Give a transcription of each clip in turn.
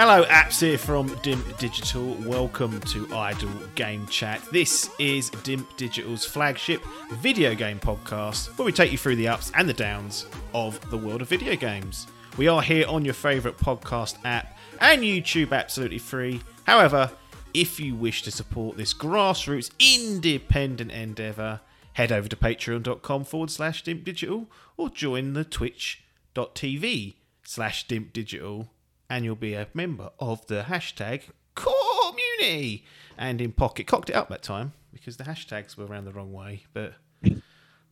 Hello, apps here from Dimp Digital. Welcome to Idle Game Chat. This is Dimp Digital's flagship video game podcast where we take you through the ups and the downs of the world of video games. We are here on your favourite podcast app and YouTube absolutely free. However, if you wish to support this grassroots independent endeavour, head over to patreon.com forward slash Dimp Digital or join the twitch.tv slash Dimp Digital and you'll be a member of the hashtag community. And in Pocket, cocked it up that time because the hashtags were around the wrong way, but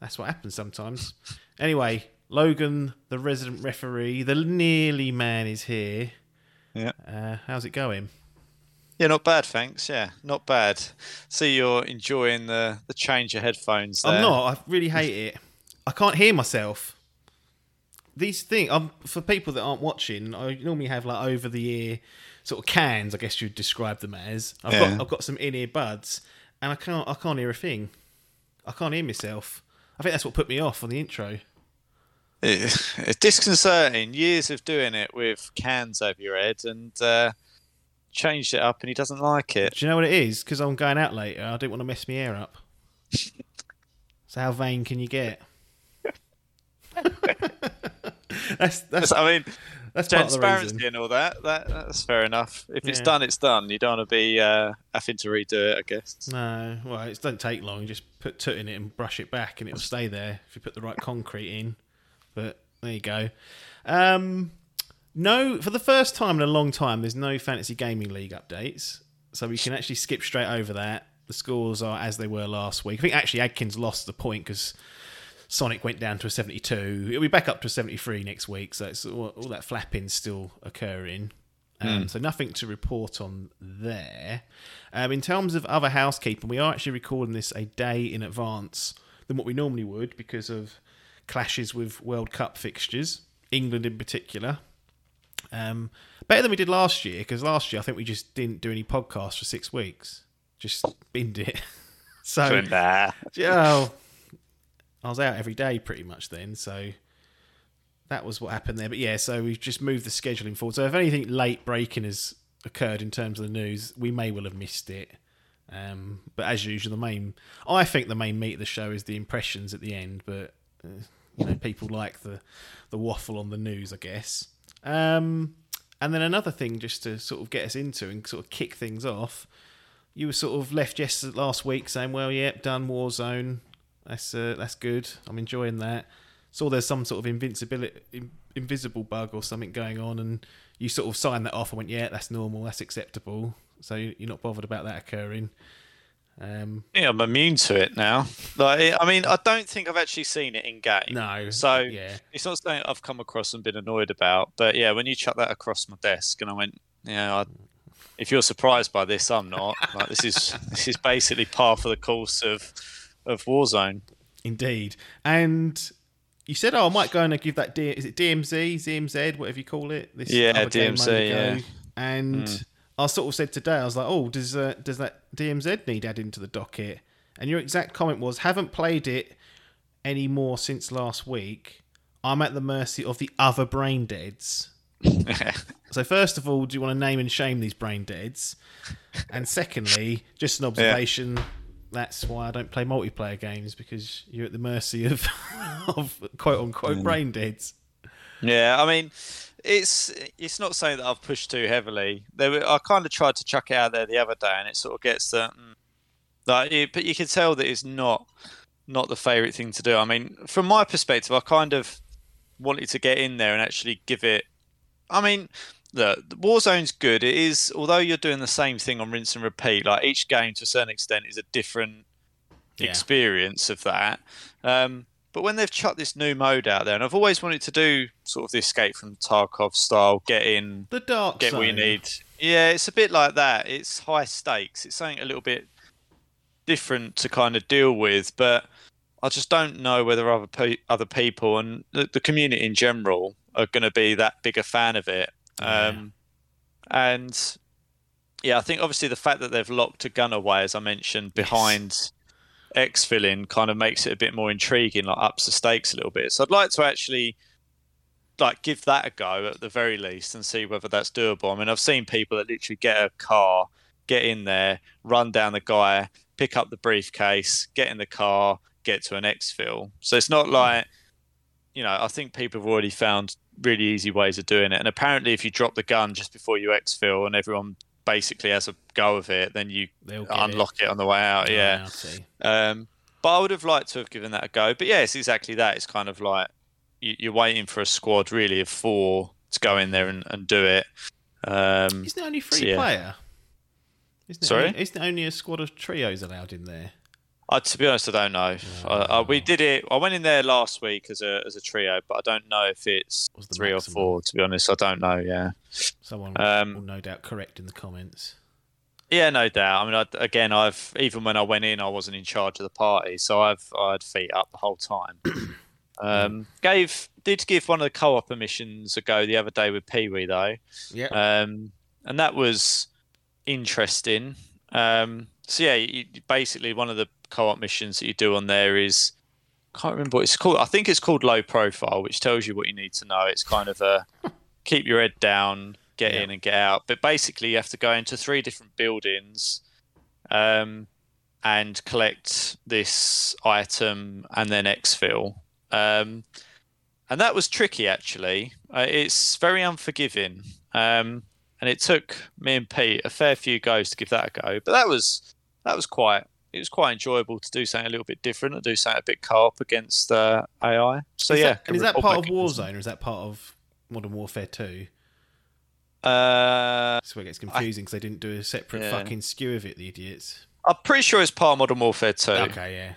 that's what happens sometimes. Anyway, Logan, the resident referee, the nearly man is here. Yeah. Uh, how's it going? Yeah, not bad, thanks. Yeah, not bad. See, you're enjoying the the change of headphones. There. I'm not. I really hate it. I can't hear myself. These things, um, for people that aren't watching, I normally have like over the ear sort of cans. I guess you'd describe them as. I've Yeah. got I've got some in ear buds, and I can't I can't hear a thing. I can't hear myself. I think that's what put me off on the intro. It- it's disconcerting. Years of doing it with cans over your head, and uh, changed it up, and he doesn't like it. Do you know what it is? Because I'm going out later. I didn't want to mess my hair up. so how vain can you get? that's that's I mean, that's transparency and all that. That that's fair enough. If it's Yeah. done, it's done. You don't want to be uh, having to redo it, I guess. No, well, it doesn't take long. You just put toot in it and brush it back, and it'll stay there if you put the right concrete in. But there you go. Um, no, for the first time in a long time, there's no fantasy gaming league updates, so we can actually skip straight over that. The scores are as they were last week. I think actually Adkins lost the point because Sonic went down to a 72. It'll be back up to a 73 next week, so it's all, all that flapping still occurring. Um, So nothing to report on there. Um, in terms of other housekeeping, we are actually recording this a day in advance than what we normally would because of clashes with World Cup fixtures, England in particular. Um, better than we did last year because last year I think we just didn't do any podcasts for six weeks, just binned it. so Nah. I was out every day pretty much then, so that was what happened there. But yeah, so we've just moved the scheduling forward. So if anything late breaking has occurred in terms of the news, we may well have missed it. Um, but as usual, the main I think the main meat of the show is the impressions at the end. But uh, you know, people like the the waffle on the news, I guess. Um, and then another thing, just to sort of get us into and sort of kick things off, you were sort of left yesterday last week saying, "Well, yep, done Warzone. That's uh, that's good. I'm enjoying that." Saw there's some sort of invincibility, in, invisible bug or something going on, and you sort of signed that off and went, "Yeah, that's normal. That's acceptable." So you- you're not bothered about that occurring. Um, Yeah, I'm immune to it now. Like, I mean, I don't think I've actually seen it in game. no. So yeah, it's not something I've come across and been annoyed about. But yeah, when you chuck that across my desk, and I went, yeah, I, if you're surprised by this, I'm not. Like this is this is basically par for the course of of Warzone. indeed. And you said, "Oh, I might go and give that. D- is it DMZ, ZMZ, whatever you call it?" This Yeah, DMZ, yeah. And I sort of said today, I was like, "Oh, does uh, does that DMZ need added into the docket?" And your exact comment was, "Haven't played it any more since last week. I'm at the mercy of the other brain deads." So first of all, do you want to name and shame these brain deads? And secondly, just an observation. That's why I don't play multiplayer games because you're at the mercy of, of quote unquote brain deads. Yeah, I mean, it's it's not something that I've pushed too heavily. There, were, I kind of tried to chuck it out there the other day, and it sort of gets that. mm, Like, it, but you can tell that it's not not the favourite thing to do. I mean, from my perspective, I kind of wanted to get in there and actually give it. I mean, look, the Warzone's good. It is, although you're doing the same thing on rinse and repeat. Like each game, to a certain extent, is a different Yeah. experience of that. Um, but when they've chucked this new mode out there, and I've always wanted to do sort of the escape from Tarkov style, get in, The dark get zone. what you need. Yeah, it's a bit like that. It's high stakes. It's something a little bit different to kind of deal with, but I just don't know whether other pe- other people and the, the community in general are going to be that big a fan of it. Yeah. Um, and yeah, I think obviously the fact that they've locked a gun away, as I mentioned, behind exfilling kind of makes it a bit more intriguing, like ups the stakes a little bit. So I'd like to actually like give that a go at the very least and see whether that's doable. I mean, I've seen people that literally get a car, get in there, run down the guy, pick up the briefcase, get in the car, get to an X exfil. So it's not like you know, I think people have already found really easy ways of doing it. And apparently if you drop the gun just before you exfil and everyone basically has a go of it, then you unlock it. on the way out. Oh, Yeah. Um, but I would have liked to have given that a go. But yeah, it's exactly that. It's kind of like you, you're waiting for a squad really of four to go in there and, and do it. Um, Isn't it only free So, yeah. player? Isn't it Sorry? Only, isn't it only a squad of trios allowed in there? I, to be honest, I don't know. We did it. I went in there last week as a as a trio, but I don't know if it's three maximum? or four. To be honest, I don't know. Yeah, Someone Um, will no doubt correct in the comments. yeah, no doubt. I mean, I, again, I've even when I went in, I wasn't in charge of the party, so I've I had feet up the whole time. um, gave did give one of the co-op missions a go the other day with Pee Wee though. Yeah. um, and that was interesting. Um, so yeah, you- basically one of the co-op missions that you do on there is I can't remember what it's called. I think it's called low profile, which tells you what you need to know. It's kind of a keep your head down, get Yeah. in and get out. But basically, you have to go into three different buildings. Um, and collect this item and then exfil. Um, and that was tricky actually. Uh, it's very unforgiving, um, and it took me and Pete a fair few goes to give that a go. But that was that was quite it was quite enjoyable to do something a little bit different and do something a bit co-op against uh, AI. So is yeah, that, and is that part of Warzone or is that part of Modern Warfare 2? Uh, That's where it gets confusing because they didn't do a separate Yeah. fucking SKU of it, the idiots. I'm pretty sure it's part of Modern Warfare 2. Okay, yeah.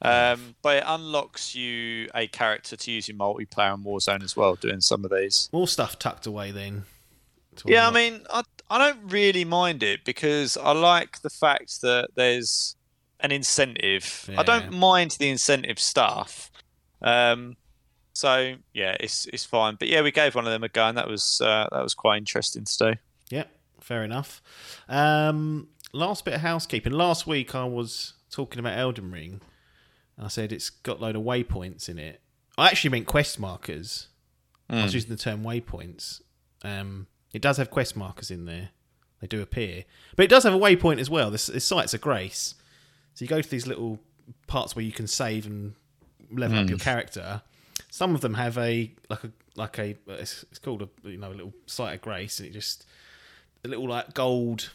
Um, but it unlocks you a character to use in multiplayer and Warzone as well, doing some of these. More stuff tucked away then. Yeah, I mean, I, I don't really mind it because I like the fact that there's an incentive. I don't mind the incentive stuff. Um, so yeah, it's it's fine. But yeah, we gave one of them a go, and that was uh, that was quite interesting to do. Yep, fair enough. Um, last bit of housekeeping. Last week I was talking about Elden Ring. I said it's got a load of waypoints in it. I actually meant quest markers. I was using the term waypoints. Um, it does have quest markers in there. They do appear. But it does have a waypoint as well. This, this site's a grace. So you go to these little parts where you can save and level up your character. Some of them have a like a like a it's, it's called a you know a little site of grace, and it just a little like gold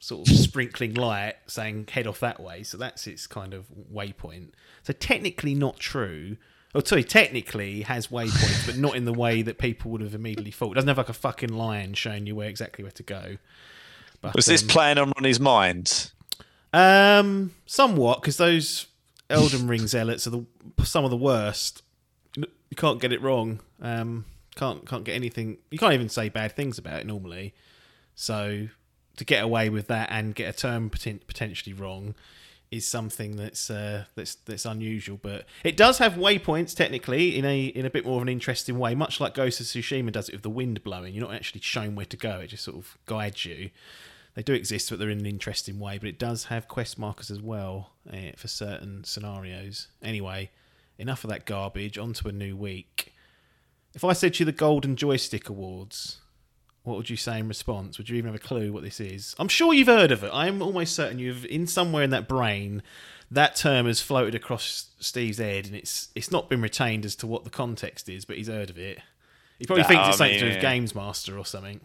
sort of sprinkling light saying head off that way. So that's its kind of waypoint. So technically not true. Oh, sorry, technically has waypoints, but not in the way that people would have immediately thought. It doesn't have like a fucking lion showing you where exactly where to go. But, Was this um, playing on Ronnie's mind? Um, somewhat because those Elden Ring zealots are the some of the worst. You can't get it wrong. Um, can't can't get anything. You can't even say bad things about it normally. So to get away with that and get a term poten- potentially wrong is something that's uh, that's that's unusual. But it does have waypoints technically in a in a bit more of an interesting way, much like Ghost of Tsushima does it with the wind blowing. You're not actually shown where to go; it just sort of guides you. They do exist, but they're in an interesting way. But it does have quest markers as well uh, for certain scenarios. Anyway, enough of that garbage. On to a new week. If I said to you the Golden Joystick Awards, what would you say in response? Would you even have a clue what this is? I'm sure you've heard of it. I'm almost certain you've, in somewhere in that brain, that term has floated across Steve's head, and it's it's not been retained as to what the context is, but he's heard of it. He probably No, thinks it's something to do with Games Master or something.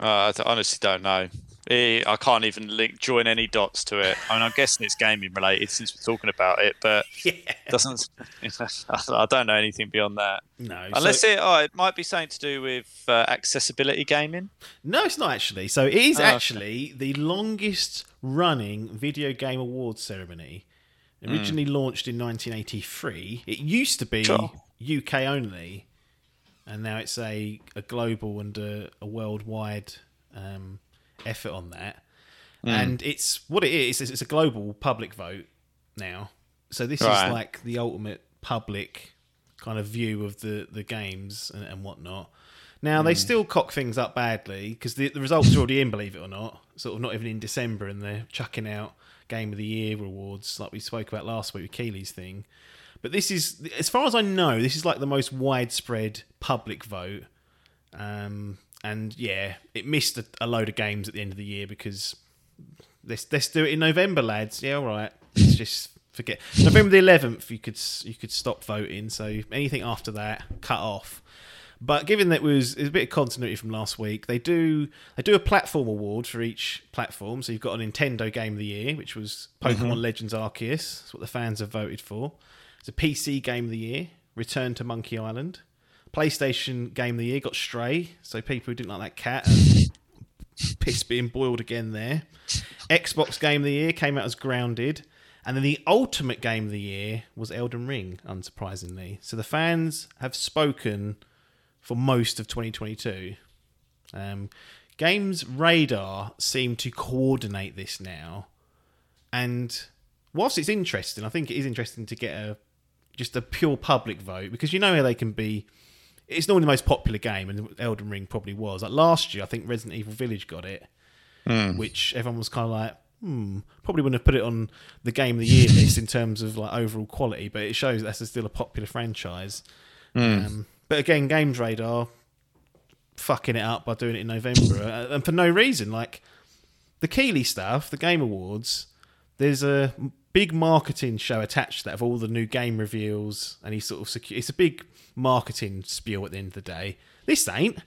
Uh, I honestly don't know. I can't even link join any dots to it. I mean, I'm guessing it's gaming related since we're talking about it, but Yeah. doesn't. I don't know anything beyond that. No, Unless so- it, oh, it might be something to do with uh, accessibility gaming. No, it's not actually. So it is Oh, okay. actually the longest running video game awards ceremony. Originally launched in 1983. It used to be Sure. UK only, and now it's a, a global and a, a worldwide um, effort on that. and it's what it is. It's, it's a global public vote now. So this Right. is like the ultimate public kind of view of the the games and, and whatnot. Now they still cock things up badly because the, the results are already in, believe it or not. Sort of not even in December, and they're chucking out Game of the Year awards like we spoke about last week with Keighley's thing. But this is, as far as I know, this is like the most widespread public vote. Um, and yeah, it missed a, a load of games at the end of the year because let's let's do it in November, lads. Yeah, all right. Let's just forget November the eleventh. You could you could stop voting. So anything after that, cut off. But given that it was, it was a bit of continuity from last week, they do they do a platform award for each platform. So you've got a Nintendo Game of the Year, which was Pokemon Legends Arceus. That's what the fans have voted for. It's a PC Game of the Year, Return to Monkey Island. PlayStation Game of the Year got Stray. So people who didn't like that cat are piss being boiled again there. Xbox Game of the Year came out as Grounded. And then the ultimate game of the year was Elden Ring, unsurprisingly. So the fans have spoken for most of 2022. Um, Games Radar seem to coordinate this now, and whilst it's interesting, I think it is interesting to get a just a pure public vote because you know how they can be. It's normally the most popular game, and Elden Ring probably was. Like last year, I think Resident Evil Village got it, which everyone was kind of like, hmm, probably wouldn't have put it on the game of the year list in terms of like overall quality, but it shows that's still a popular franchise. Um, but again, Games Radar fucking it up by doing it in November, uh, and for no reason. Like the Keighley stuff, the Game Awards, there's a big marketing show attached to that of all the new game reveals, and he sort of secu- it's a big marketing spiel at the end of the day. This ain't.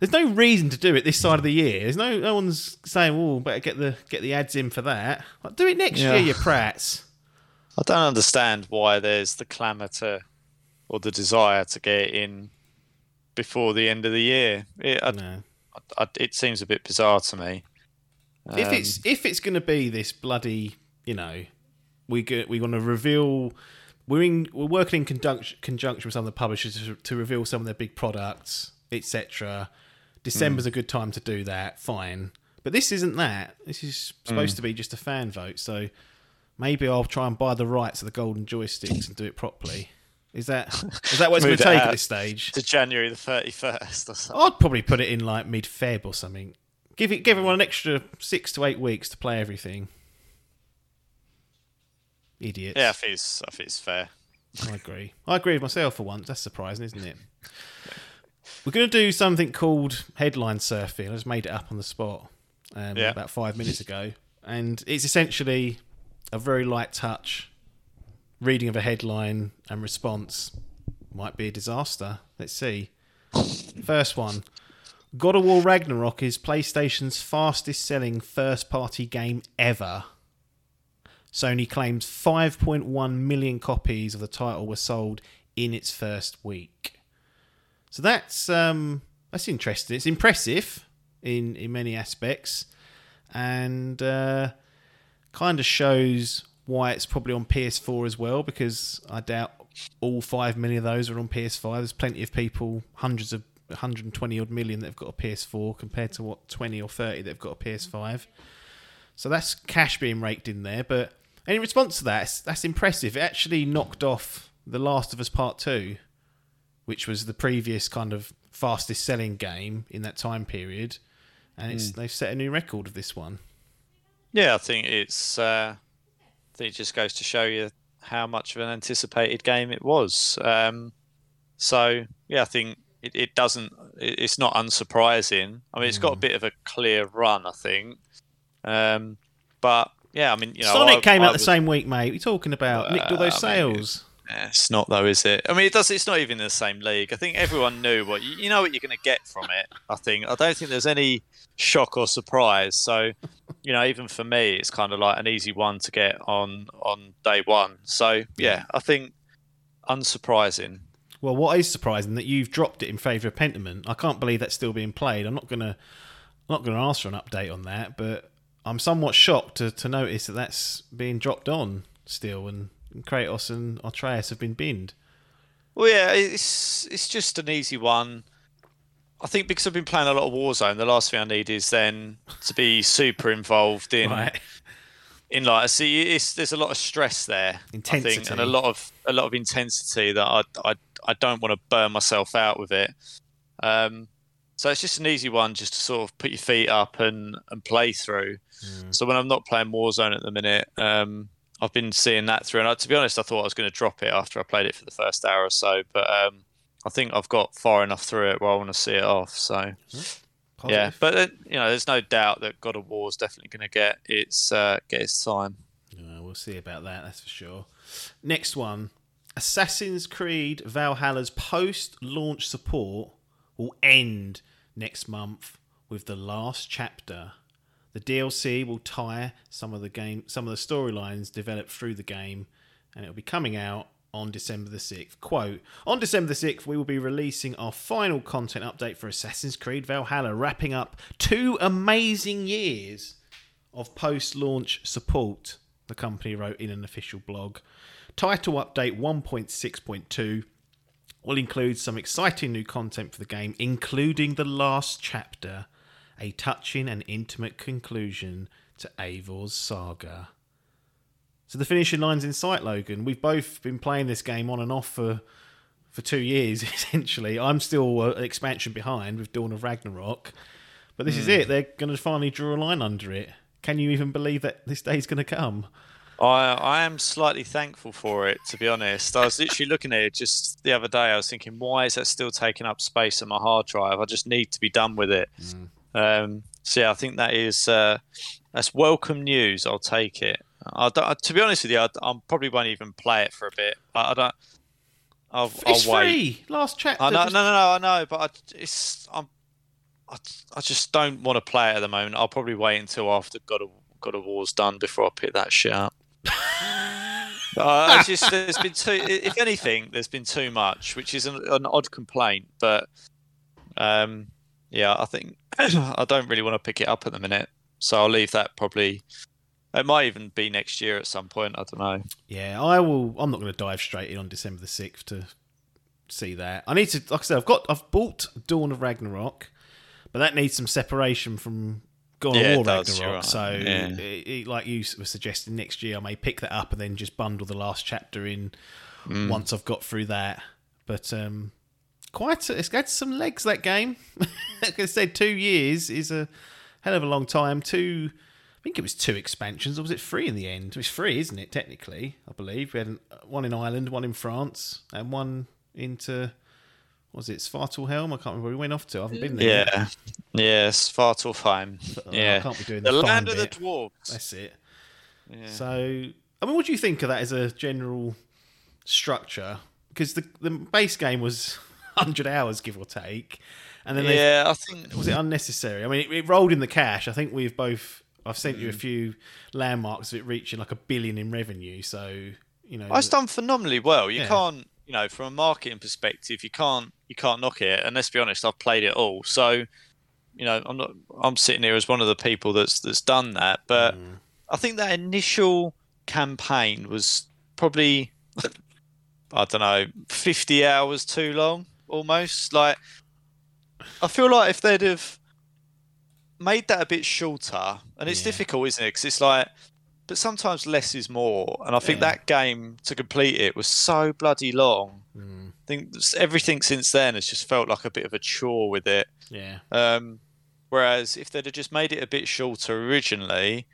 There's no reason to do it this side of the year. There's no no one's saying, "Oh, better get the get the ads in for that." Like, do it next Yeah. year, you prats. I don't understand why there's the clamour to, or the desire to get it in before the end of the year. It, I, No. I, it seems a bit bizarre to me. if Um, it's if it's going to be this bloody, you know, we go, we want to reveal. We're in we're working in conjunction conjunction with some of the publishers to, to reveal some of their big products, etc. December's a good time to do that. Fine, but this isn't that. This is supposed mm. to be just a fan vote. So maybe I'll try and buy the rights of the golden joysticks and do it properly. Is that is that what it's going to take at this stage? to January the thirty first or something. I'd probably put it in like mid Feb or something. Give it give everyone an extra six to eight weeks to play everything. Idiots. Yeah, I think it's, I think it's fair. I agree. I agree with myself for once. That's surprising, isn't it? We're going to do something called headline surfing. I just made it up on the spot um, Yeah. about five minutes ago, and it's essentially a very light touch reading of a headline and response. Might be a disaster. Let's see. First one. God of War Ragnarok is PlayStation's fastest selling first party game ever. Sony claims 5.1 million copies of the title were sold in its first week. So that's um, that's interesting. It's impressive in in many aspects, and uh, kind of shows why it's probably on PS4 as well. Because I doubt all five million of those are on PS5. There's plenty of people, hundreds of 120 odd million that have got a PS4 compared to what 20 or 30 that have got a PS5. So that's cash being raked in there. But and in response to that, that's impressive. It actually knocked off The Last of Us Part 2, which was the previous kind of fastest selling game in that time period. And it's they've set a new record of this one. Yeah, I think it's. Uh, I think it just goes to show you how much of an anticipated game it was. Um, so yeah, I think it, it doesn't. It, it's not unsurprising. I mean, it's got a bit of a clear run, I think. Um, but yeah, I mean, you know, Sonic I- came I out the was- same week, mate. We're talking about? Nicked all those Uh, I mean, sales. Eh, It's not though, is it? I mean, it does. It's not even in the same league. I think everyone knew what you, you know what you're going to get from it. I think. I don't think there's any shock or surprise. So, you know, even for me, it's kind of like an easy one to get on on day one. So, yeah, I think unsurprising. Well, what is surprising that you've dropped it in favour of Pentiment. I can't believe that's still being played. I'm not gonna, I'm not gonna ask for an update on that, but I'm somewhat shocked to, to notice that that's being dropped on still, and Kratos and Atreus have been binned. Well, yeah, it's it's just an easy one. I think because I've been playing a lot of Warzone, the last thing I need is then to be super involved in Right. in like I see it's there's a lot of stress there I think, and a lot of a lot of intensity that I I, I don't want to burn myself out with it um so it's just an easy one just to sort of put your feet up and and play through Mm. so when I'm not playing Warzone at the minute um I've been seeing that through and I, to be honest I thought I was going to drop it after I played it for the first hour or so but um I think I've got far enough through it where I want to see it off so yeah, but uh, you know, there's no doubt that God of War is definitely going to get its uh, get its time. Uh, we'll see about that, that's for sure. Next one Assassin's Creed Valhalla's post launch support will end next month with the last chapter. The DLC will tie some of the game some of the storylines developed through the game and it'll be coming out on December the 6th. Quote On December the 6th, we will be releasing our final content update for Assassin's Creed Valhalla, wrapping up two amazing years of post launch support, the company wrote in an official blog. Title update 1.6.2 will include some exciting new content for the game, including the last chapter, a touching and intimate conclusion to Eivor's saga. So the finishing line's in sight, Logan. We've both been playing this game on and off for for two years, essentially. I'm still uh, an expansion behind with Dawn of Ragnarok, but this is it. They're going to finally draw a line under it. Can you even believe that this day's going to come? I I am slightly thankful for it, to be honest. I was literally looking at it just the other day. I was thinking, why is that still taking up space on my hard drive? I just need to be done with it. Um, so yeah, I think that is uh, that's welcome news. I'll take it. I don't, to be honest with you, I, I probably won't even play it for a bit. I, I don't. I'll, It's I'll wait. free. Last chapter. I know, just- no, no, no, I know, but I, it's I'm, I, I just don't want to play it at the moment. I'll probably wait until after God of God of War's done before I pick that shit up. Uh, I just there's been too. If anything, there's been too much, which is an, an odd complaint. But um, yeah, I think I don't really want to pick it up at the minute, so I'll leave that probably. It might even be next year at some point. I don't know. Yeah, I will. I'm not going to dive straight in on December the sixth to see that. I need to, like I said, I've got, I've bought Dawn of Ragnarok, but that needs some separation from God Yeah, of War Ragnarok. right. So, Yeah. it, it- like you were suggesting, next year I may pick that up and then just bundle the last chapter in Mm. once I've got through that. But um, quite, it's got some legs that game. like I said, two years is a hell of a long time. Two. I think it was two expansions, or was it three in the end? It was three, isn't it? Technically, I believe we had one in Ireland, one in France, and one into was it Svartalfheim? I can't remember where we went off to. I haven't been there. yet. Yeah, Svartalfheim. Uh, Yeah, I can't be doing the the, land of the bit. dwarves. That's it. Yeah. So, I mean, what do you think of that as a general structure? Because the the base game was hundred hours, give or take, and then they yeah, I think was it unnecessary? I mean, it, it rolled in the cash. I think we've both. I've sent Mm. you a few landmarks of it reaching like a billion in revenue. So you know, it's done phenomenally well. You Yeah. can't, you know, from a marketing perspective, you can't, you can't knock it. And let's be honest, I've played it all, so you know, I'm not, I'm sitting here as one of the people that's that's done that. But Mm. I think that initial campaign was probably, I don't know, 50 hours too long, almost. Like, I feel like if they'd have made that a bit shorter, and it's Yeah. difficult, isn't it? Because it's like, but sometimes less is more. And I think Yeah. that game to complete it was so bloody long. Mm, I think everything since then has just felt like a bit of a chore with it. yeah, Um, whereas if they'd have just made it a bit shorter originally,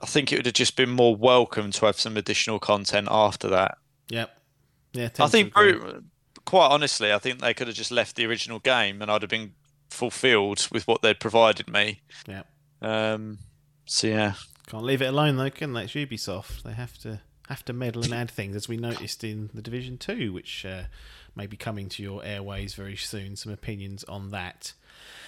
I think it would have just been more welcome to have some additional content after that. yep, yeah. I think, quite honestly, I think they could have just left the original game and I'd have been fulfilled with what they'd provided me. Yep. Um, so yeah, Can't leave it alone though, can they? It's Ubisoft. They have to have to meddle and add things, as we noticed in the Division Two, which uh, may be coming to your airways very soon. Some opinions on that.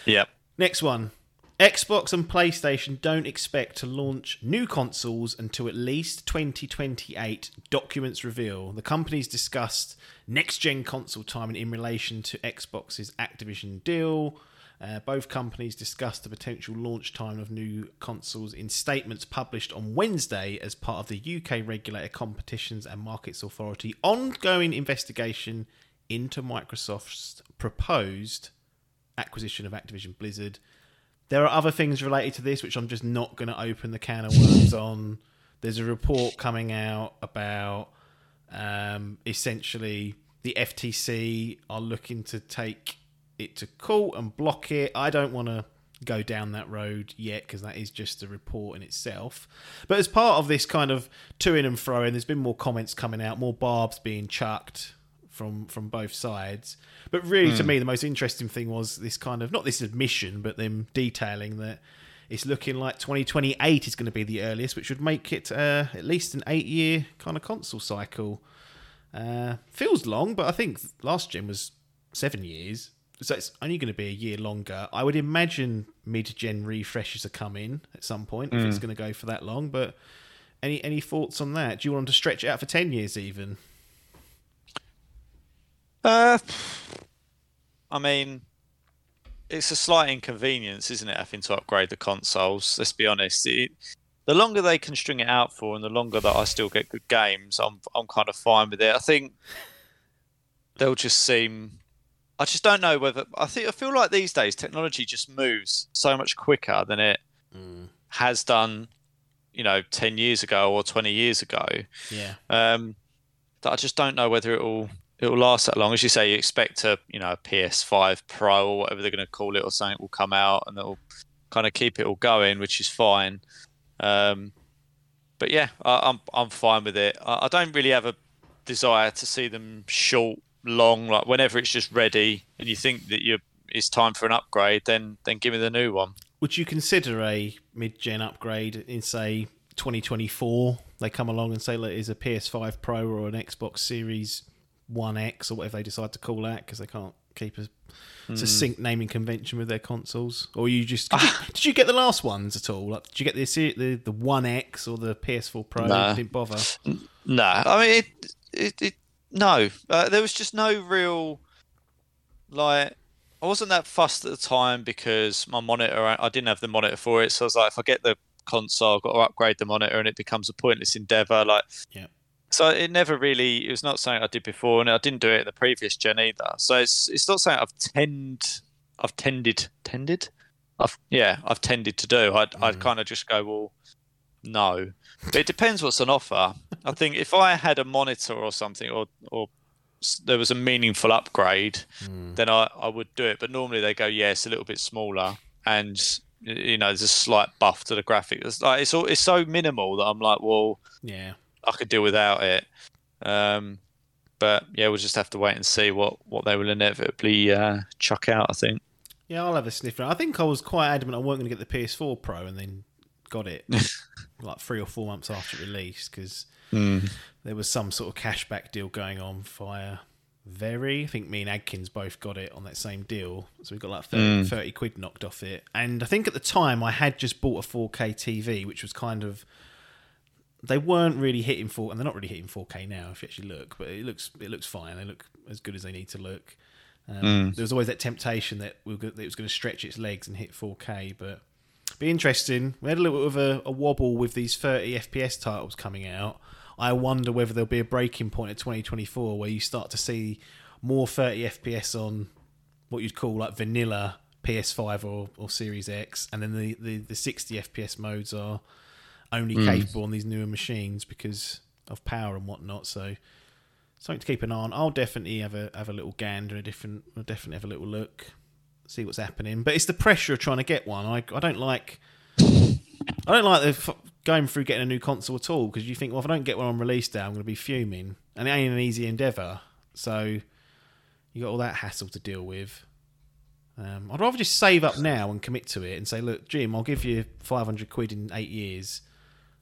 yep. Next one. Xbox and PlayStation don't expect to launch new consoles until at least 2028, documents reveal. The companies discussed next gen console timing in relation to Xbox's Activision deal. Uh, both companies discussed the potential launch time of new consoles in statements published on Wednesday as part of the UK regulator Competitions and Markets Authority ongoing investigation into Microsoft's proposed acquisition of Activision Blizzard. There are other things related to this which I'm just not going to open the can of worms on. There's a report coming out about um, essentially the FTC are looking to take it to court and block it. I don't want to go down that road yet because that is just a report in itself. But as part of this kind of to in and fro, and there's been more comments coming out, more barbs being chucked from from both sides. But really, to me, the most interesting thing was this kind of not this admission, but them detailing that it's looking like 2028 is going to be the earliest, which would make it uh, at least an eight year kind of console cycle. Uh, feels long, but I think last gen was seven years, so it's only going to be a year longer. I would imagine mid-gen refreshes are coming at some point if it's going to go for that long. But any any thoughts on that? Do you want them to stretch it out for ten years even? Uh, I mean, it's a slight inconvenience, isn't it, having to upgrade the consoles? Let's be honest. It, the longer they can string it out for, and the longer that I still get good games, I'm I'm kind of fine with it. I think they'll just seem. I just don't know whether I think I feel like these days technology just moves so much quicker than it has done, you know, ten years ago or twenty years ago. Yeah. Um, that I just don't know whether it'll it'll last that long. As you say, you expect a you know a PS5 Pro or whatever they're going to call it, or something will come out and it'll kind of keep it all going, which is fine. Um, but yeah, I, I'm I'm fine with it. I, I don't really have a desire to see them short, long. Like whenever it's just ready and you think that you it's time for an upgrade, then then give me the new one. Would you consider a mid-gen upgrade in say 2024? They come along and say, "Look, is a PS5 Pro or an Xbox Series One X or whatever they decide to call that because they can't keep a hmm. succinct naming convention with their consoles." Or you just did you, did you get the last ones at all? Like, did you get the the the One X or the PS4 Pro? Nah. Didn't bother. No, I mean it. It, it no, uh, there was just no real like. I wasn't that fussed at the time because my monitor. I didn't have the monitor for it, so I was like, if I get the console, I've got to upgrade the monitor, and it becomes a pointless endeavor. Like, Yeah. so it never really. It was not something I did before, and I didn't do it in the previous gen either. So it's it's not something I've tend. I've tended tended. I've yeah, I've tended to do. I'd I'd kind of just go well. No, it depends what's on offer. I think if I had a monitor or something, or or there was a meaningful upgrade, then I, I would do it. But normally they go, yeah, it's a little bit smaller, and you know, there's a slight buff to the graphic. It's like it's all it's so minimal that I'm like, well, Yeah. I could do without it. Um, but yeah, we'll just have to wait and see what what they will inevitably uh, chuck out. I think. Yeah, I'll have a sniff. I think I was quite adamant I weren't going to get the PS4 Pro, and then got it like three or four months after it released because mm. there was some sort of cashback deal going on via Very. I think me and Adkins both got it on that same deal, so we got like 30, mm. 30 quid knocked off it. And I think at the time I had just bought a 4K TV, which was kind of they weren't really hitting 4 and they're not really hitting 4K now if you actually look, but it looks it looks fine. They look as good as they need to look. Um, mm. There was always that temptation that, we were, that it was going to stretch its legs and hit 4K, but be interesting. We had a little bit of a, a wobble with these 30 FPS titles coming out. I wonder whether there'll be a breaking point at 2024 where you start to see more 30 FPS on what you'd call like vanilla PS5 or, or Series X, and then the, the, the 60 FPS modes are only hmm. capable on these newer machines because of power and whatnot. So something to keep an eye on. I'll definitely have a have a little gander, a different, I'll definitely have a little look, see what's happening. But it's the pressure of trying to get one. I I don't like. I don't like the f- going through getting a new console at all because you think, well, if I don't get one on release day, I'm going to be fuming, and it ain't an easy endeavor. So you got all that hassle to deal with. Um, I'd rather just save up now and commit to it and say, look, Jim, I'll give you 500 quid in eight years.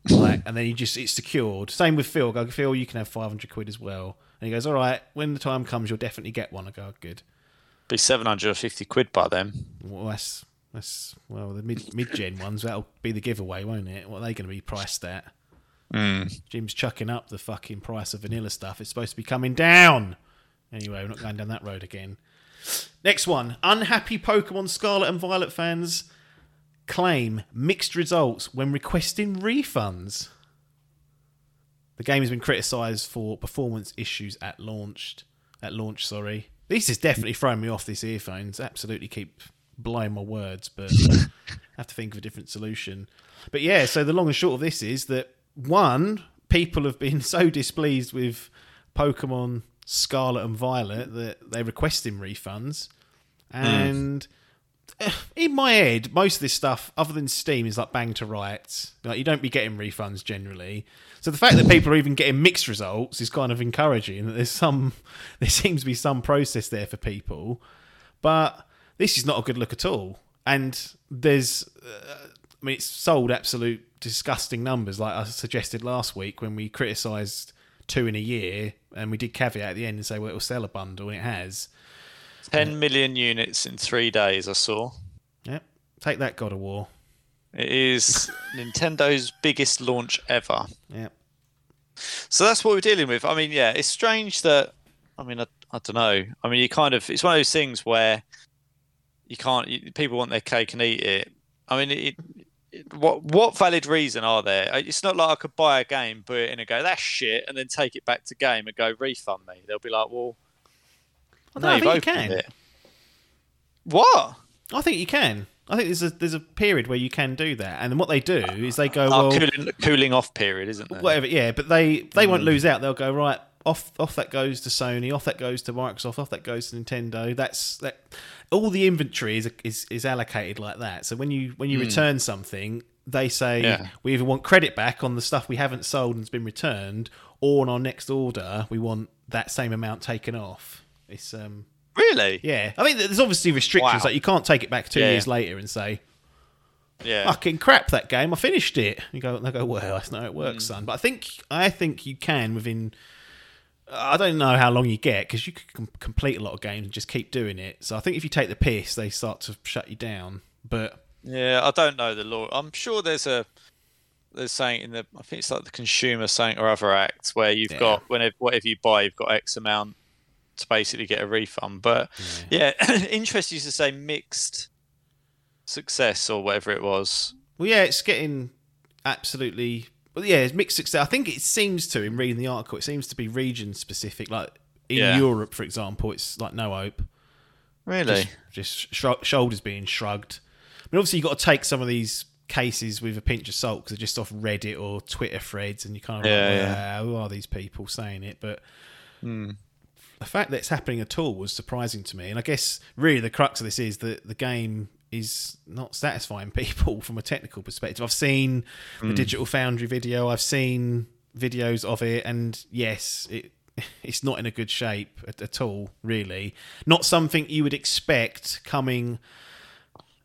Like, and then you just, it's secured. Same with Phil. I go, Phil, you can have 500 quid as well. And he goes, all right, when the time comes, you'll definitely get one. I go, "Oh, good. Be seven hundred and fifty quid by then. Well, that's, that's well, the mid, mid-gen ones, that'll be the giveaway, won't it? What are they going to be priced at? Hmm. Jim's chucking up the fucking price of vanilla stuff. It's supposed to be coming down. Anyway, we're not going down that road again. Next one. Unhappy Pokemon Scarlet and Violet fans claim mixed results when requesting refunds. The game has been criticised for performance issues at launched at launch, sorry. This is definitely throwing me off. These earphones absolutely keep blowing my words, but I have to think of a different solution. But yeah, so the long and short of this is that one, people have been so displeased with Pokemon Scarlet and Violet that they're requesting refunds, and eh, in my head, most of this stuff, other than Steam, is like bang to rights. Like you don't be getting refunds generally. So the fact that people are even getting mixed results is kind of encouraging. That there's some, there seems to be some process there for people, but this is not a good look at all. And there's, uh, I mean, it's sold absolute disgusting numbers, like I suggested last week when we criticised two in a year, and we did caveat at the end and say, well, it'll sell a bundle, and it has. 10 million units in three days, I saw. Yep. Take that, God of War. It is Nintendo's biggest launch ever. Yep. So that's what we're dealing with. I mean, yeah, it's strange that. I mean, I, I don't know. I mean, you kind of. It's one of those things where you can't. You, people want their cake and eat it. I mean, it, it, what what valid reason are there? Uh, it's not like I could buy a game, put it in and go, that's shit, and then take it back to game and go refund me. They'll be like, well, I, no, don't you've know, I think you can. it. What? I think you can. I think there's a there's a period where you can do that, and then what they do is they go, Oh, well, cooling, cooling off period, isn't there? whatever, yeah, but they they won't hmm. lose out. They'll go right off off that goes to Sony, off that goes to Microsoft, off that goes to Nintendo. That's that. All the inventory is is, is allocated like that. So when you when you hmm. return something, they say Yeah. we either want credit back on the stuff we haven't sold and's been returned, or on our next order we want that same amount taken off. It's um Really? yeah. I mean, there's obviously restrictions Wow. like you can't take it back two Yeah, years later and say Yeah. fucking crap that game. I finished it. You go, they go, well, that's not how it works, Hmm. son. But I think I think you can within. I don't know how long you get because you could com- complete a lot of games and just keep doing it. So I think if you take the piss, they start to shut you down. But Yeah, I don't know the law. I'm sure there's a there's saying in the I think it's like the consumer saying or other act where you've Yeah. got whenever whatever you buy you've got X amount to basically get a refund. But yeah, interest used to say mixed success or whatever it was. well, yeah, it's getting absolutely. Well, yeah, it's mixed success. I think it seems to in reading the article, it seems to be region specific. Like in Yeah. Europe, for example, it's like no hope. Really? just, just shrug- shoulders being shrugged. I mean, obviously, you've got to take some of these cases with a pinch of salt because they're just off Reddit or Twitter threads, and you kind of Yeah, like, yeah. "Ah, who are these people saying it? But Hmm. The fact that it's happening at all was surprising to me. And I guess really the crux of this is that the game is not satisfying people from a technical perspective. I've seen the Hmm. Digital Foundry video, I've seen videos of it, and yes, it it's not in a good shape at, at all, really. Not something you would expect coming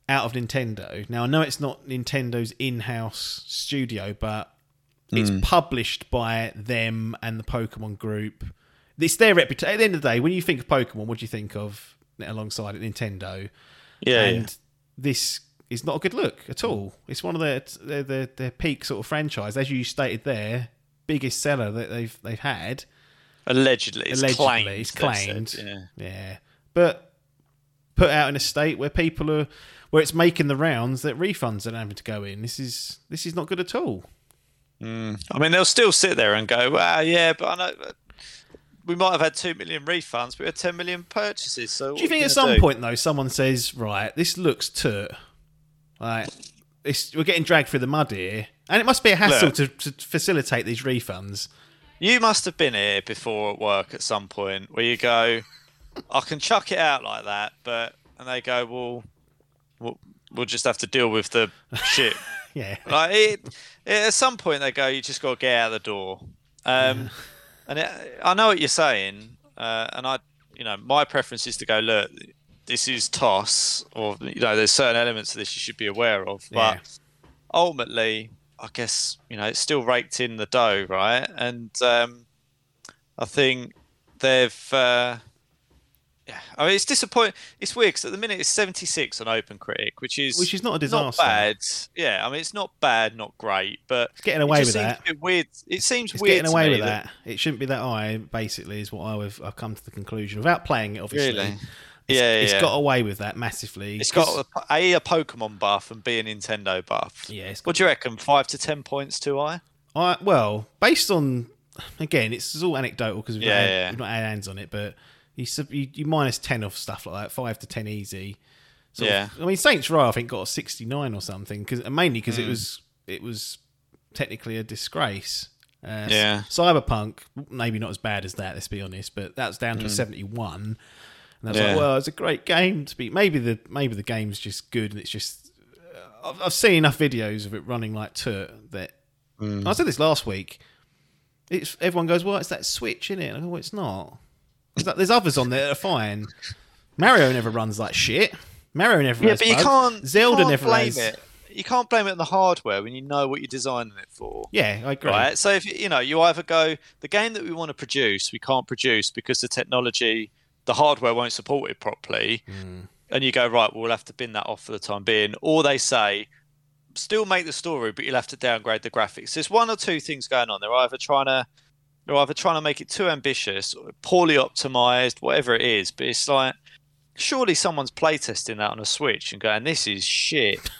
out of Nintendo. Now I know it's not Nintendo's in-house studio, but it's published by them and the Pokemon Group. It's their reputation. At the end of the day, when you think of Pokemon, what do you think of alongside Nintendo? Yeah, and yeah. this is not a good look at all. It's one of their their, their their peak sort of franchise, as you stated there, biggest seller that they've they've had. Allegedly, it's Allegedly, claimed. it's claimed. said, yeah. Yeah, but put out in a state where people are where it's making the rounds that refunds are having to go in. This is this is not good at all. Hmm. I mean, they'll still sit there and go, "Well, yeah, but I know we might have had two million refunds, but we had ten million purchases." So, Do you think at some point though, someone says, "Right, this looks tut, like we're getting dragged through the mud here," and it must be a hassle to, to facilitate these refunds. you must have been here before at work at some point where you go, "I can chuck it out like that," but and they go, "Well, we'll, we'll just have to deal with the shit." Yeah, like it, it, at some point they go, "You just got to get out of the door." Um, and it, I know what you're saying, uh, and I, you know, my preference is to go, "Look, this is toss," or you know, there's certain elements of this you should be aware of, but Yeah. ultimately, I guess you know it's still raked in the dough, right? And um, I think they've. Uh, yeah, I mean it's disappointing. It's weird because at the minute it's 76 on OpenCritic, which is Which is not a disaster. not bad. Yeah, I mean it's not bad, not great, but It's getting it away just with seems that. weird. It seems It's weird getting away with that. It shouldn't be that high. Basically, is what I have I've come to the conclusion without playing it. Obviously, Really? It's, Yeah, it's yeah. got away with that massively. It's got a, a, a Pokemon buff and b a Nintendo buff. yeah. What do you reckon? Five to ten points too high? I, well, based on again, it's all anecdotal because we've, Yeah, yeah. we've not had hands on it, but You, sub- you, you minus 10 off stuff like that, 5 to 10 easy. Sort Yeah. Of, I mean, Saints Row, I think, got a 69 or something, cause, mainly because it Hmm. was it was technically a disgrace. Uh, Yeah. Cyberpunk, maybe not as bad as that, let's be honest, but that's down to a 71. And that's. Yeah. like, well, it's a great game to be. Maybe the maybe the game's just good and it's just. uh, I've, I've seen enough videos of it running like tut that. Hmm. I said this last week. It's everyone goes, well, it's that Switch, in it? I go, well, it's not. There's, there's others on there that are fine. Mario never runs like shit. Mario never. Yeah, but you bugs. can't. Zelda you can't never blame has. it. You can't blame it on the hardware when you know what you're designing it for. Yeah, I agree. Right. So if you know, you either go the game that we want to produce, we can't produce because the technology, the hardware won't support it properly, Hmm. and you go right, well, we'll have to bin that off for the time being. Or they say, still make the story, but you'll have to downgrade the graphics. There's one or two things going on. They're either trying to, they're either trying to make it too ambitious, or poorly optimized, whatever it is. But it's like, surely someone's playtesting that on a Switch and going, this is shit.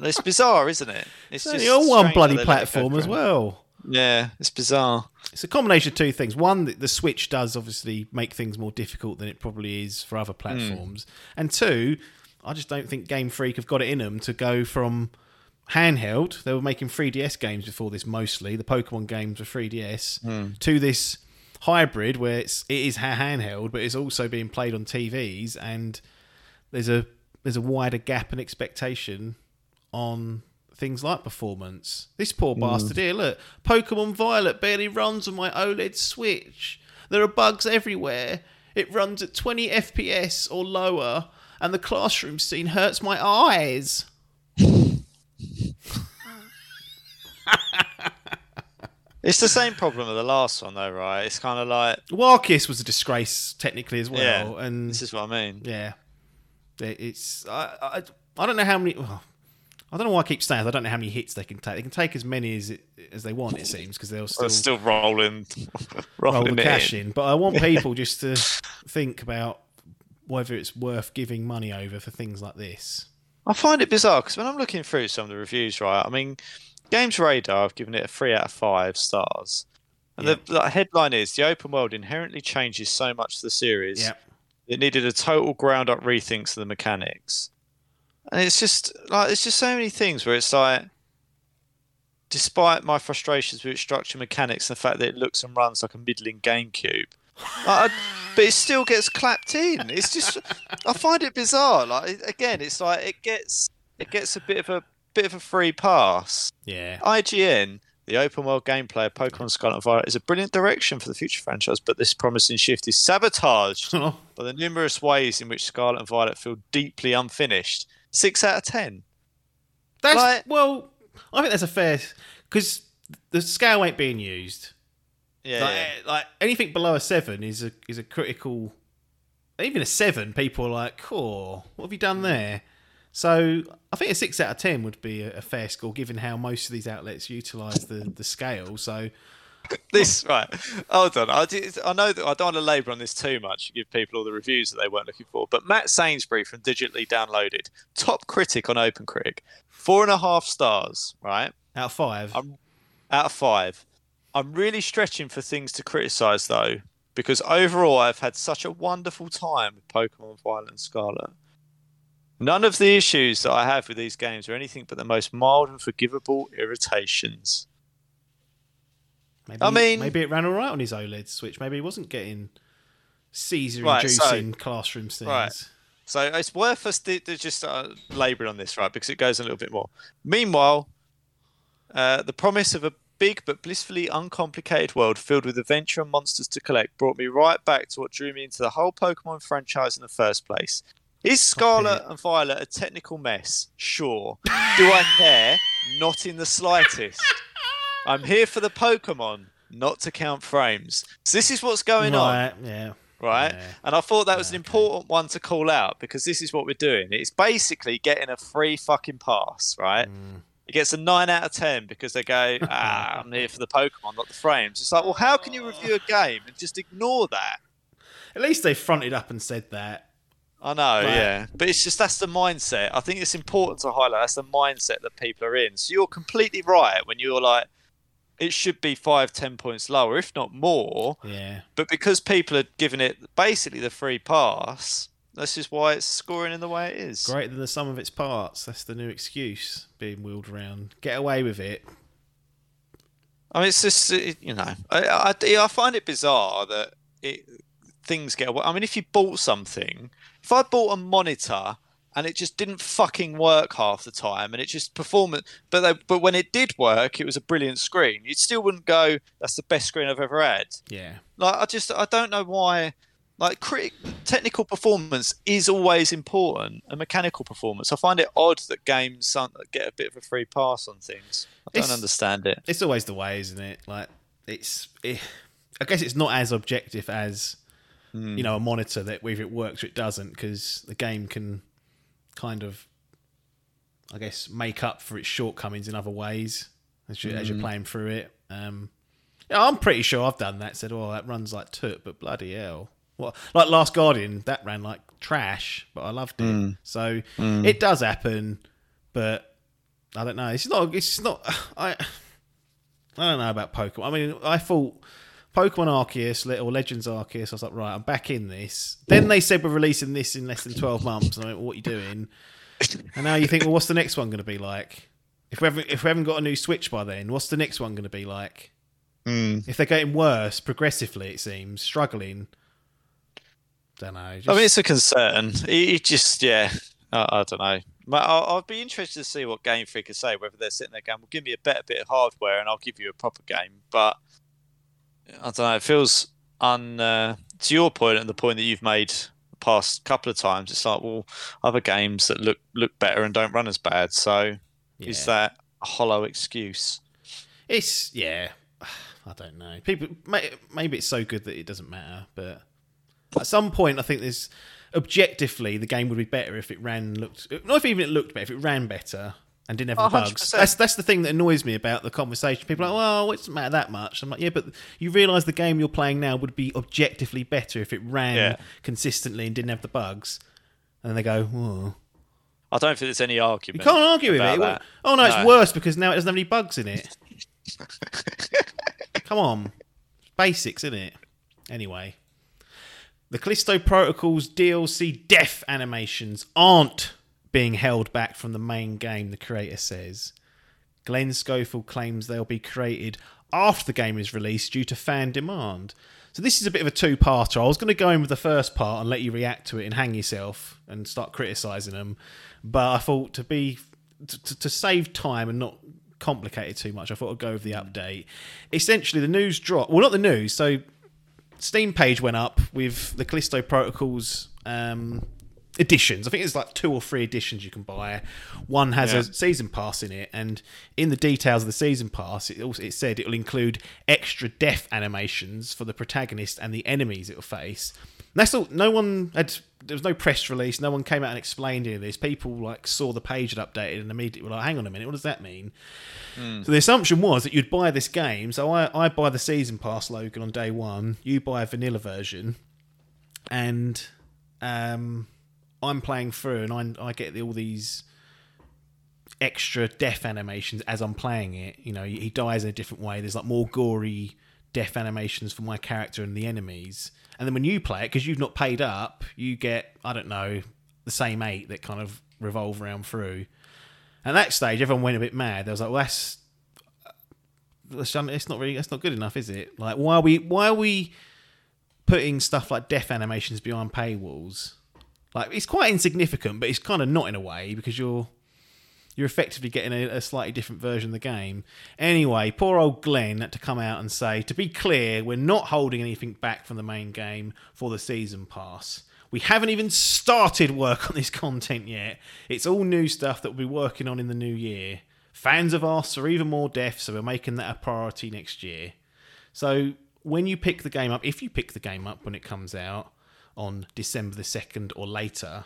It's bizarre, isn't it? It's It's just on one bloody that they let it go platform as well. Yeah, it's bizarre. It's a combination of two things. One, the Switch does obviously make things more difficult than it probably is for other Hmm. platforms. And two, I just don't think Game Freak have got it in them to go from handheld. They were making 3DS games before this mostly. The Pokemon games were 3DS Hmm. to this hybrid where it's it is handheld, but it's also being played on TVs, and there's a there's a wider gap and expectation on things like performance. This poor bastard here, look, Pokemon Violet barely runs on my OLED Switch. There are bugs everywhere. It runs at 20 FPS or lower, and the classroom scene hurts my eyes. It's the same problem with the last one, though, right? It's kind of like Arceus was a disgrace technically as well, Yeah, and this is what I mean. Yeah, it's I, I I don't know how many. oh, I don't know why I keep saying. this, I don't know how many hits they can take. They can take as many as as they want. It seems because they'll still, They're still rolling, roll rolling cash in. in. But I want people just to think about whether it's worth giving money over for things like this. I find it bizarre because when I'm looking through some of the reviews, right? I mean, Games Radar, I've given it a three out of five stars. And the, the headline is the open world inherently changes so much to the series. Yeah, It needed a total ground up rethink to the mechanics. And it's just like it's just so many things where it's like despite my frustrations with its structure mechanics and the fact that it looks and runs like a middling GameCube. like, I- but it still gets clapped in. It's just I find it bizarre. Like again, it's like it gets it gets a bit of a bit of a free pass. yeah. IGN, the open world gameplay of Pokemon Scarlet and Violet, is a brilliant direction for the future franchise, but this promising shift is sabotaged by the numerous ways in which Scarlet and Violet feel deeply unfinished. Six out of ten. That's Like- well. I think that's a fair because the scale ain't being used. Yeah, like, yeah. Eh, like anything below a seven is a is a critical. Even a seven, people are like, "Cool, what have you done hmm. there?" So I think a six out of ten would be a, a fair score, given how most of these outlets utilise the the scale. So this right. Hold on. I, did, I know that I don't want to labour on this too much. Give people all the reviews that they weren't looking for. But Matt Sainsbury from Digitally Downloaded, top critic on Open OpenCritic, four and a half stars. Right. out of five, I'm out of five. I'm really stretching for things to criticise though, because overall I've had such a wonderful time with Pokemon Violet and Scarlet. None of the issues that I have with these games are anything but the most mild and forgivable irritations. maybe, I mean- maybe it ran all right on his OLED Switch. Maybe he wasn't getting Caesar Right, so- inducing classroom scenes. Right. So it's worth us to, to just uh, labouring on this, right? Because it goes a little bit more. Meanwhile, uh, the promise of a big but blissfully uncomplicated world filled with adventure and monsters to collect brought me right back to what drew me into the whole Pokemon franchise in the first place. Is Scarlet and Violet a technical mess? Sure. Do I care? Not in the slightest. I'm here for the Pokemon, not to count frames. So this is what's going on Right, yeah. right? Yeah. And I thought that was an important one to call out because this is what we're doing. It's basically getting a free fucking pass, right? Mm. It gets a nine out of ten because they go, "Ah, I'm here for the Pokemon, not the frames." It's like, well, how can you review a game and just ignore that? At least they fronted up and said that. I know, Right. yeah, but it's just that's the mindset. I think it's important to highlight that's the mindset that people are in. So you're completely right when you're like, it should be five, ten points lower, if not more. Yeah. But because people are giving it basically the free pass, this is why it's scoring in the way it is. Greater than the sum of its parts. That's the new excuse being wheeled around. Get away with it. I mean, it's just you know, I, I, I find it bizarre that it, things get. I mean, if you bought something, if I bought a monitor and it just didn't fucking work half the time, and it just performance, but they, but when it did work, it was a brilliant screen. You still wouldn't go, "That's the best screen I've ever had." Yeah. Like, I just, I don't know why. Like, crit- technical performance is always important, and mechanical performance. I find it odd that games get a bit of a free pass on things. I don't It's- understand it. It's always the way, isn't it? Like it's. It, I guess it's not as objective as Hmm. you know a monitor that whether it works or it doesn't because the game can kind of, I guess, make up for its shortcomings in other ways as, you, as you're hmm. playing through it. Um, yeah, I'm pretty sure I've done that. Said, "Oh, that runs like toot," but bloody hell, what? Like Last Guardian, that ran like trash, but I loved it. Hmm. So it does happen, but I don't know. It's not. It's not. I. I don't know about Pokemon. I mean, I thought Pokemon Arceus or Legends Arceus. I was like, right, I'm back in this. Then they said we're releasing this in less than 12 months. And I went, what are you doing? And now you think, well, what's the next one going to be like? If we haven't, if we haven't got a new Switch by then, what's the next one going to be like? Hmm. If they're getting worse progressively, it seems struggling. Don't know. Just, I mean, it's a concern. It, just, yeah, I, I don't know. But I'll, I'll be interested to see what Game Freak can say. Whether they're sitting there going, "Well, give me a better bit of hardware, and I'll give you a proper game." But I don't know. It feels un. Uh, to your point and the point that you've made the past couple of times, it's like, well, other games that look look better and don't run as bad. So is that a hollow excuse? It's yeah. I don't know. People may, maybe it's so good that it doesn't matter, but at some point, I think there's objectively the game would be better if it ran looked not if even it looked better if it ran better and didn't have the Oh, bugs. 100%. That's that's the thing that annoys me about the conversation. People are like, well, it doesn't matter that much. I'm like, yeah, but you realise the game you're playing now would be objectively better if it ran Yeah. consistently and didn't have the bugs. And then they go, whoa. I don't think there's any argument. You argument. can't argue with about it. that. Oh no, it's No. worse because now it doesn't have any bugs in it. Come on, basics, isn't it? Anyway, the Callisto Protocol's DLC death animations aren't being held back from the main game. The creator says. Glen Schofield claims they'll be created after the game is released due to fan demand. So this is a bit of a two-parter. I was going to go in with the first part and let you react to it and hang yourself and start criticising them, but I thought to be to, to save time and not complicate it too much, I thought I'd go with the update. Essentially, the news dropped. Well, not the news. So Steam page went up with the Callisto Protocols um, editions. I think it's like two or three editions you can buy. One has Yeah. a season pass in it, and in the details of the season pass, it also it said it will include extra death animations for the protagonist and the enemies it will face. And that's all. No one had. There was no press release. No one came out and explained any of this. People like saw the page had updated and immediately were like, "Hang on a minute, what does that mean?" So the assumption was that you'd buy this game. So I, I buy the season pass, Logan, on day one. You buy a vanilla version, and um, I'm playing through, and I, I get all these extra death animations as I'm playing it. You know, he dies in a different way. There's like more gory death animations for my character and the enemies. And then when you play it, because you've not paid up, you get I don't know the same eight that kind of revolve around through. At that stage, everyone went a bit mad. They was like, well, that's uh, that's it's not really that's not good enough, is it? Like, why are we why are we putting stuff like death animations behind paywalls? Like, it's quite insignificant, but it's kind of not in a way because you're you're effectively getting a, a slightly different version of the game. Anyway, poor old Glen had to come out and say, to be clear, we're not holding anything back from the main game for the season pass. We haven't even started work on this content yet. It's all new stuff that we'll be working on in the new year. Fans have asked for even more death, so we're making that a priority next year. So when you pick the game up, if you pick the game up when it comes out on December the 2nd or later,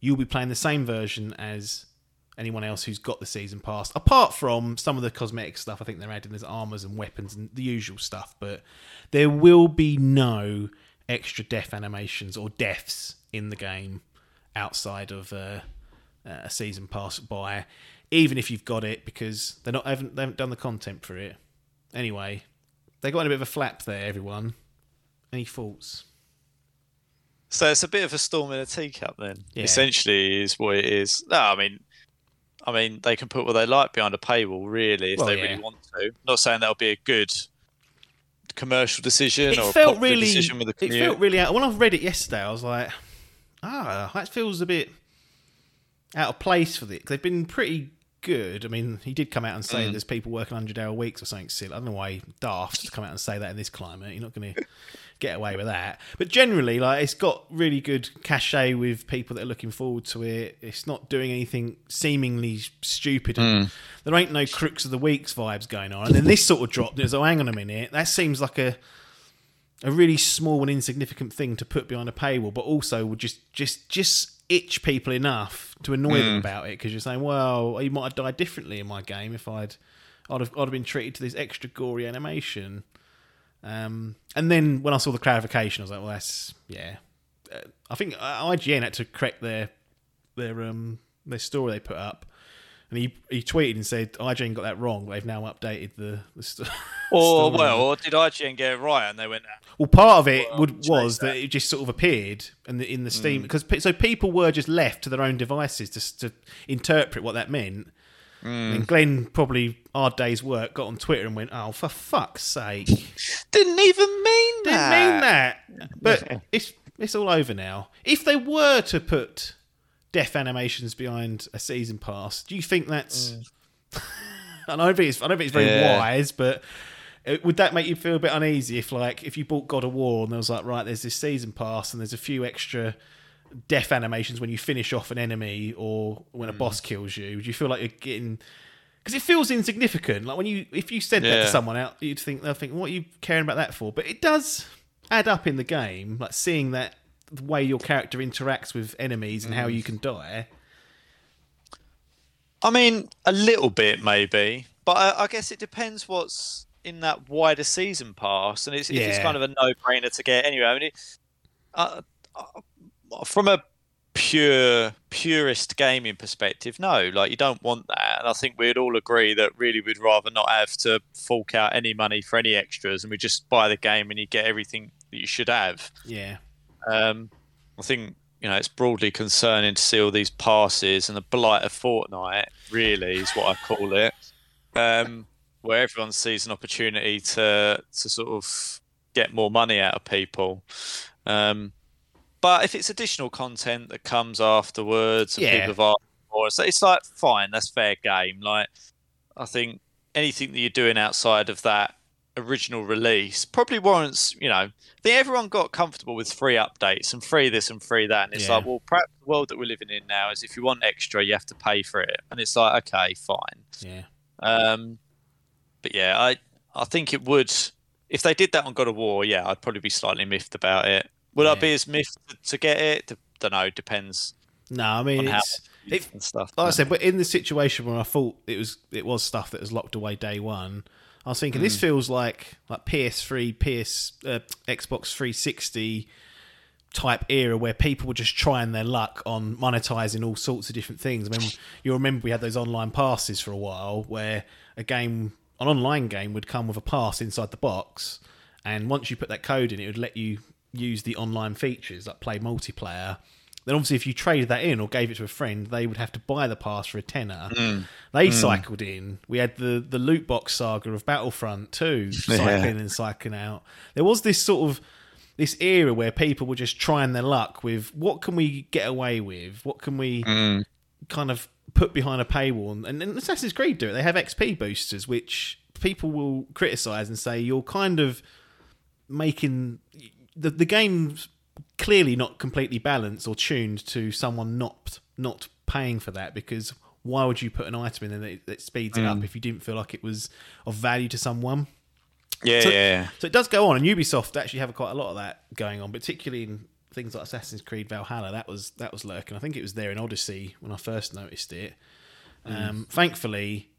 you'll be playing the same version as anyone else who's got the season pass, apart from some of the cosmetic stuff. I think they're adding as armors and weapons and the usual stuff, but there will be no extra death animations or deaths in the game outside of uh, a season pass buy, even if you've got it, because they're not haven't they haven't done the content for it. anyway, they got in a bit of a flap there. Everyone, any thoughts? So it's a bit of a storm in a teacup, then. Yeah. Essentially, is what it is. No, I mean, I mean, they can put what they like behind a paywall, really, if Well, they yeah. really want to. Not saying that'll be a good commercial decision It or felt really. decision with the It felt really. Out, when I read it yesterday, I was like, ah, that feels a bit out of place for this. They've been pretty good. I mean, he did come out and Mm. say there's people working 100 hour weeks or something silly. I don't know why daft to come out and say that in this climate. You're not going to get away with that. But generally, like it's got really good cachet with people that are looking forward to it. It's not doing anything seemingly stupid. And There ain't no crooks of the weeks vibes going on. And then this sort of dropped. It's oh, hang on a minute. That seems like a a really small and insignificant thing to put behind a paywall, but also would just just just itch people enough to annoy them about it because you're saying, well, you might have died differently in my game if I'd I'd have, I'd have been treated to this extra gory animation. Um, and then when I saw the clarification, I was like, well, that's yeah. Uh, I think uh, IGN had to correct their their um their story they put up. And he, he tweeted and said IGN got that wrong. They've now updated the, the st- Or story. well, or did IGN get it right and they went, Well, part of it Well, would, was that. that it just sort of appeared in the in the Steam mm. because pe- so people were just left to their own devices to to interpret what that meant. Mm. And Glen probably hard day's work got on Twitter and went, "Oh, for fuck's sake, didn't didn't even mean that. mean that." But it's it's all over now. If they were to put death animations behind a season pass, do you think that's? Mm. I don't think it's I don't think it's very Yeah. wise, but would that make you feel a bit uneasy if, like, if you bought God of War and there was like, right, there's this season pass and there's a few extra death animations when you finish off an enemy or when a Mm. boss kills you? Would you feel like you're getting? Because it feels insignificant. Like when you, if you said that to someone out, you'd think they'll think, what are you caring about that for? But it does add up in the game, like seeing that the way your character interacts with enemies and how Mm. you can die. I mean, a little bit maybe, but I, I guess it depends what's in that wider season pass, and it's, if it's kind of a no-brainer to get anyway. I mean, it, uh, uh, from a pure purist gaming perspective, no, like you don't want that, and I think we'd all agree that really we'd rather not have to fork out any money for any extras, and we just buy the game and you get everything that you should have. Yeah, Um, I think you know it's broadly concerning to see all these passes and the blight of Fortnite. Really, is what I call it, um, where everyone sees an opportunity to to sort of get more money out of people. Um, but if it's additional content that comes afterwards, and Yeah. people have asked for, so it's like fine, that's fair game. Like I think anything that you're doing outside of that original release probably warrants, you know, I think everyone got comfortable with free updates and free this and free that. And it's Yeah. like, well, perhaps the world that we're living in now is if you want extra, you have to pay for it. And it's like, okay, fine. yeah. Um, but yeah, I I think it would if they did that on God of War. Yeah, I'd probably be slightly miffed about it. Would I be as miffed to get it? Don't know. Depends No, I mean on how it's it, stuff. like I said, but in the situation where I thought it was it was stuff that was locked away day one, I was thinking Mm. this feels like like PS3, PS, uh, Xbox 360 type era where people were just trying their luck on monetizing all sorts of different things. I mean, you remember we had those online passes for a while where a game, an online game, would come with a pass inside the box, and once you put that code in, it would let you use the online features like play multiplayer. Then obviously, if you traded that in or gave it to a friend, they would have to buy the pass for a tenner. Mm. They mm. cycled in. We had the the loot box saga of Battlefront 2 cycling and cycling out. There was this sort of this era where people were just trying their luck with what can we get away with? What can we mm. kind of put behind a paywall? And, and Assassin's Creed do it. They have XP boosters, which people will criticize and say you're kind of making the the game's clearly not completely balanced or tuned to someone not not paying for that because why would you put an item in there that, speeds it up mm. if you didn't feel like it was of value to someone? yeah, So- yeah. So it does go on, and Ubisoft actually have quite a lot of that going on, particularly in things like Assassin's Creed Valhalla. That was that was lurking. I think it was there in Odyssey when I first noticed it. Um, thankfully,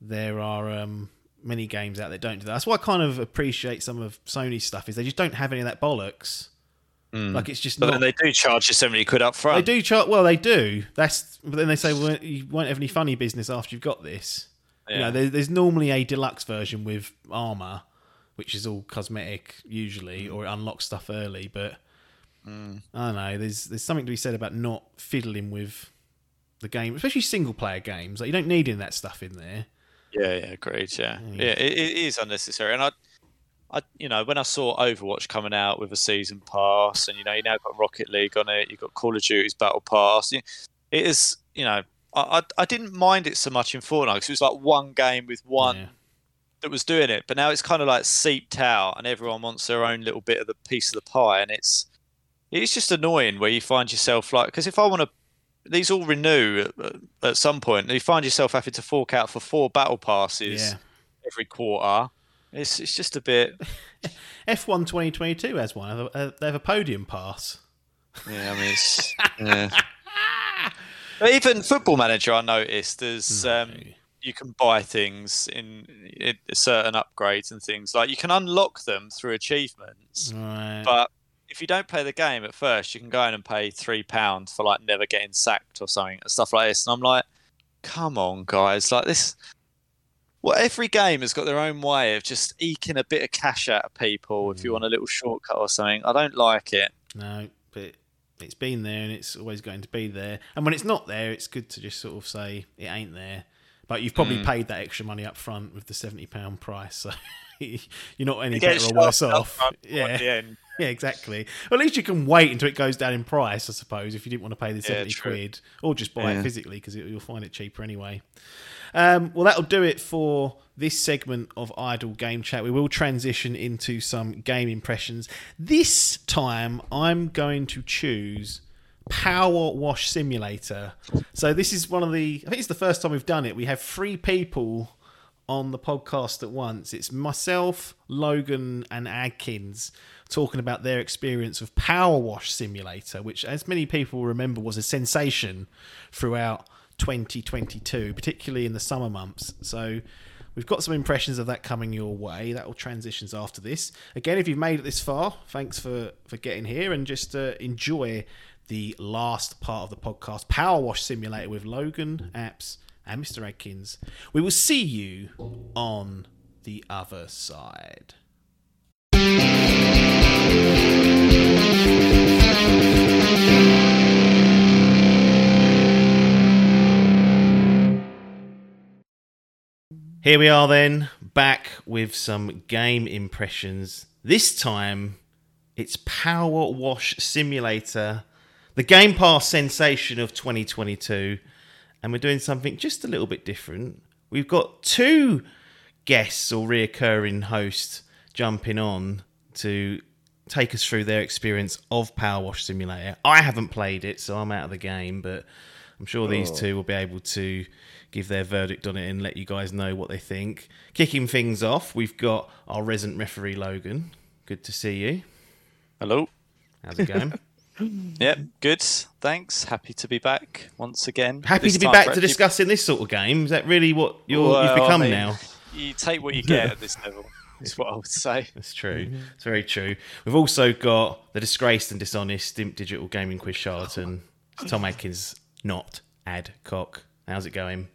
there are um, many games out that don't do that. That's why I kind of appreciate some of Sony's stuff is they just don't have any of that bollocks. Like it's just But not. then they do charge you seventy quid up front. They do charge. Well, they do. That's. But then they say, well, you won't have any funny business after you've got this. You Yeah. know, there, there's normally a deluxe version with armor, which is all cosmetic usually, or it unlocks stuff early. But Mm. I don't know. There's there's something to be said about not fiddling with the game, especially single player games. Like you don't need any that stuff in there. Yeah, yeah, agreed. Yeah, Mm. yeah, it, it is unnecessary. And I, I, you know, when I saw Overwatch coming out with a season pass, and you know, you now got Rocket League on it, you've got Call of Duty's Battle Pass. It is, you know, I, I, I didn't mind it so much in Fortnite because it was like one game with one Yeah. that was doing it. But now it's kind of like seeped out, and everyone wants their own little bit of the piece of the pie, and it's, it's just annoying where you find yourself like, because if I want to. These all renew at, at some point. and You find yourself having to fork out for four battle passes Yeah. every quarter. It's it's just a bit. F1 2022 has one. Uh, They have a podium pass. Yeah, I mean, it's, yeah. Even Football Manager, I noticed there's um, you can buy things in, in certain upgrades and things like you can unlock them through achievements. Right. But if you don't play the game at first, you can go in and pay three pounds for like never getting sacked or something, and stuff like this. And I'm like, come on, guys, like this. Well, every game has got their own way of just eking a bit of cash out of people if you want a little shortcut or something. I don't like it. No, but it's been there and it's always going to be there. And when it's not there, it's good to just sort of say it ain't there. But you've probably Mm. paid that extra money up front with the seventy pound price, so you're not any better or worse off. Yeah, yeah, exactly. Well, at least you can wait until it goes down in price, I suppose, if you didn't want to pay the Yeah, seventy true. quid, or just buy Yeah. it physically because you'll find it cheaper anyway. Um, well, that'll do it for this segment of Idle Game Chat. We will transition into some game impressions. This time, I'm going to choose Power Wash Simulator. So, this is one of the, I think it's the first time we've done it. We have three people on the podcast at once. It's myself, Logan, and Adkins talking about their experience of Power Wash Simulator, which, as many people remember, was a sensation throughout 2022, particularly in the summer months. So we've got some impressions of that coming your way. That will transitions after this. Again, if you've made it this far, thanks for for getting here and just uh, enjoy the last part of the podcast, Power Wash Simulator with Logan Apps and Mr. Adkins. We will see you on the other side. Here we are then, back with some game impressions. This time, it's Power Wash Simulator, the Game Pass sensation of 2022. And we're doing something just a little bit different. We've got two guests or reoccurring hosts jumping on to take us through their experience of Power Wash Simulator. I haven't played it, so I'm out of the game, but I'm sure these oh. two will be able to give their verdict on it and let you guys know what they think. Kicking things off, we've got our resident referee Logan. Good to see you. Hello. How's it going? Yep, good. Thanks. Happy to be back once again. Happy This to be back to discussing this sort of game. Is that really what you're, Well, you've I become mean, now? You take what you get at this level. Is what I would say. That's true. It's very true. We've also got the disgraced and dishonest Stimp Digital Gaming Quiz charlatan. Tom Adkins, not Adcock. How's it going?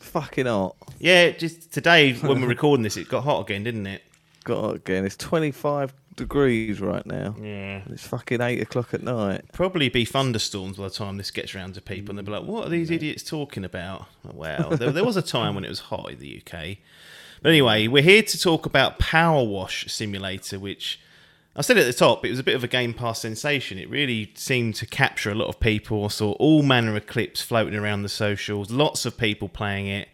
Fucking hot. Yeah, just today when we're recording this, it got hot again, didn't it? Got it again. It's 25 degrees right now. Yeah. It's fucking 8 o'clock at night. Probably be thunderstorms by the time this gets round to people, and they'll be like, "What are these idiots talking about?" Well, there, there was a time when it was hot in the UK. But anyway, we're here to talk about Power Wash Simulator, which I said at the top, it was a bit of a Game Pass sensation. It really seemed to capture a lot of people. I saw all manner of clips floating around the socials, lots of people playing it.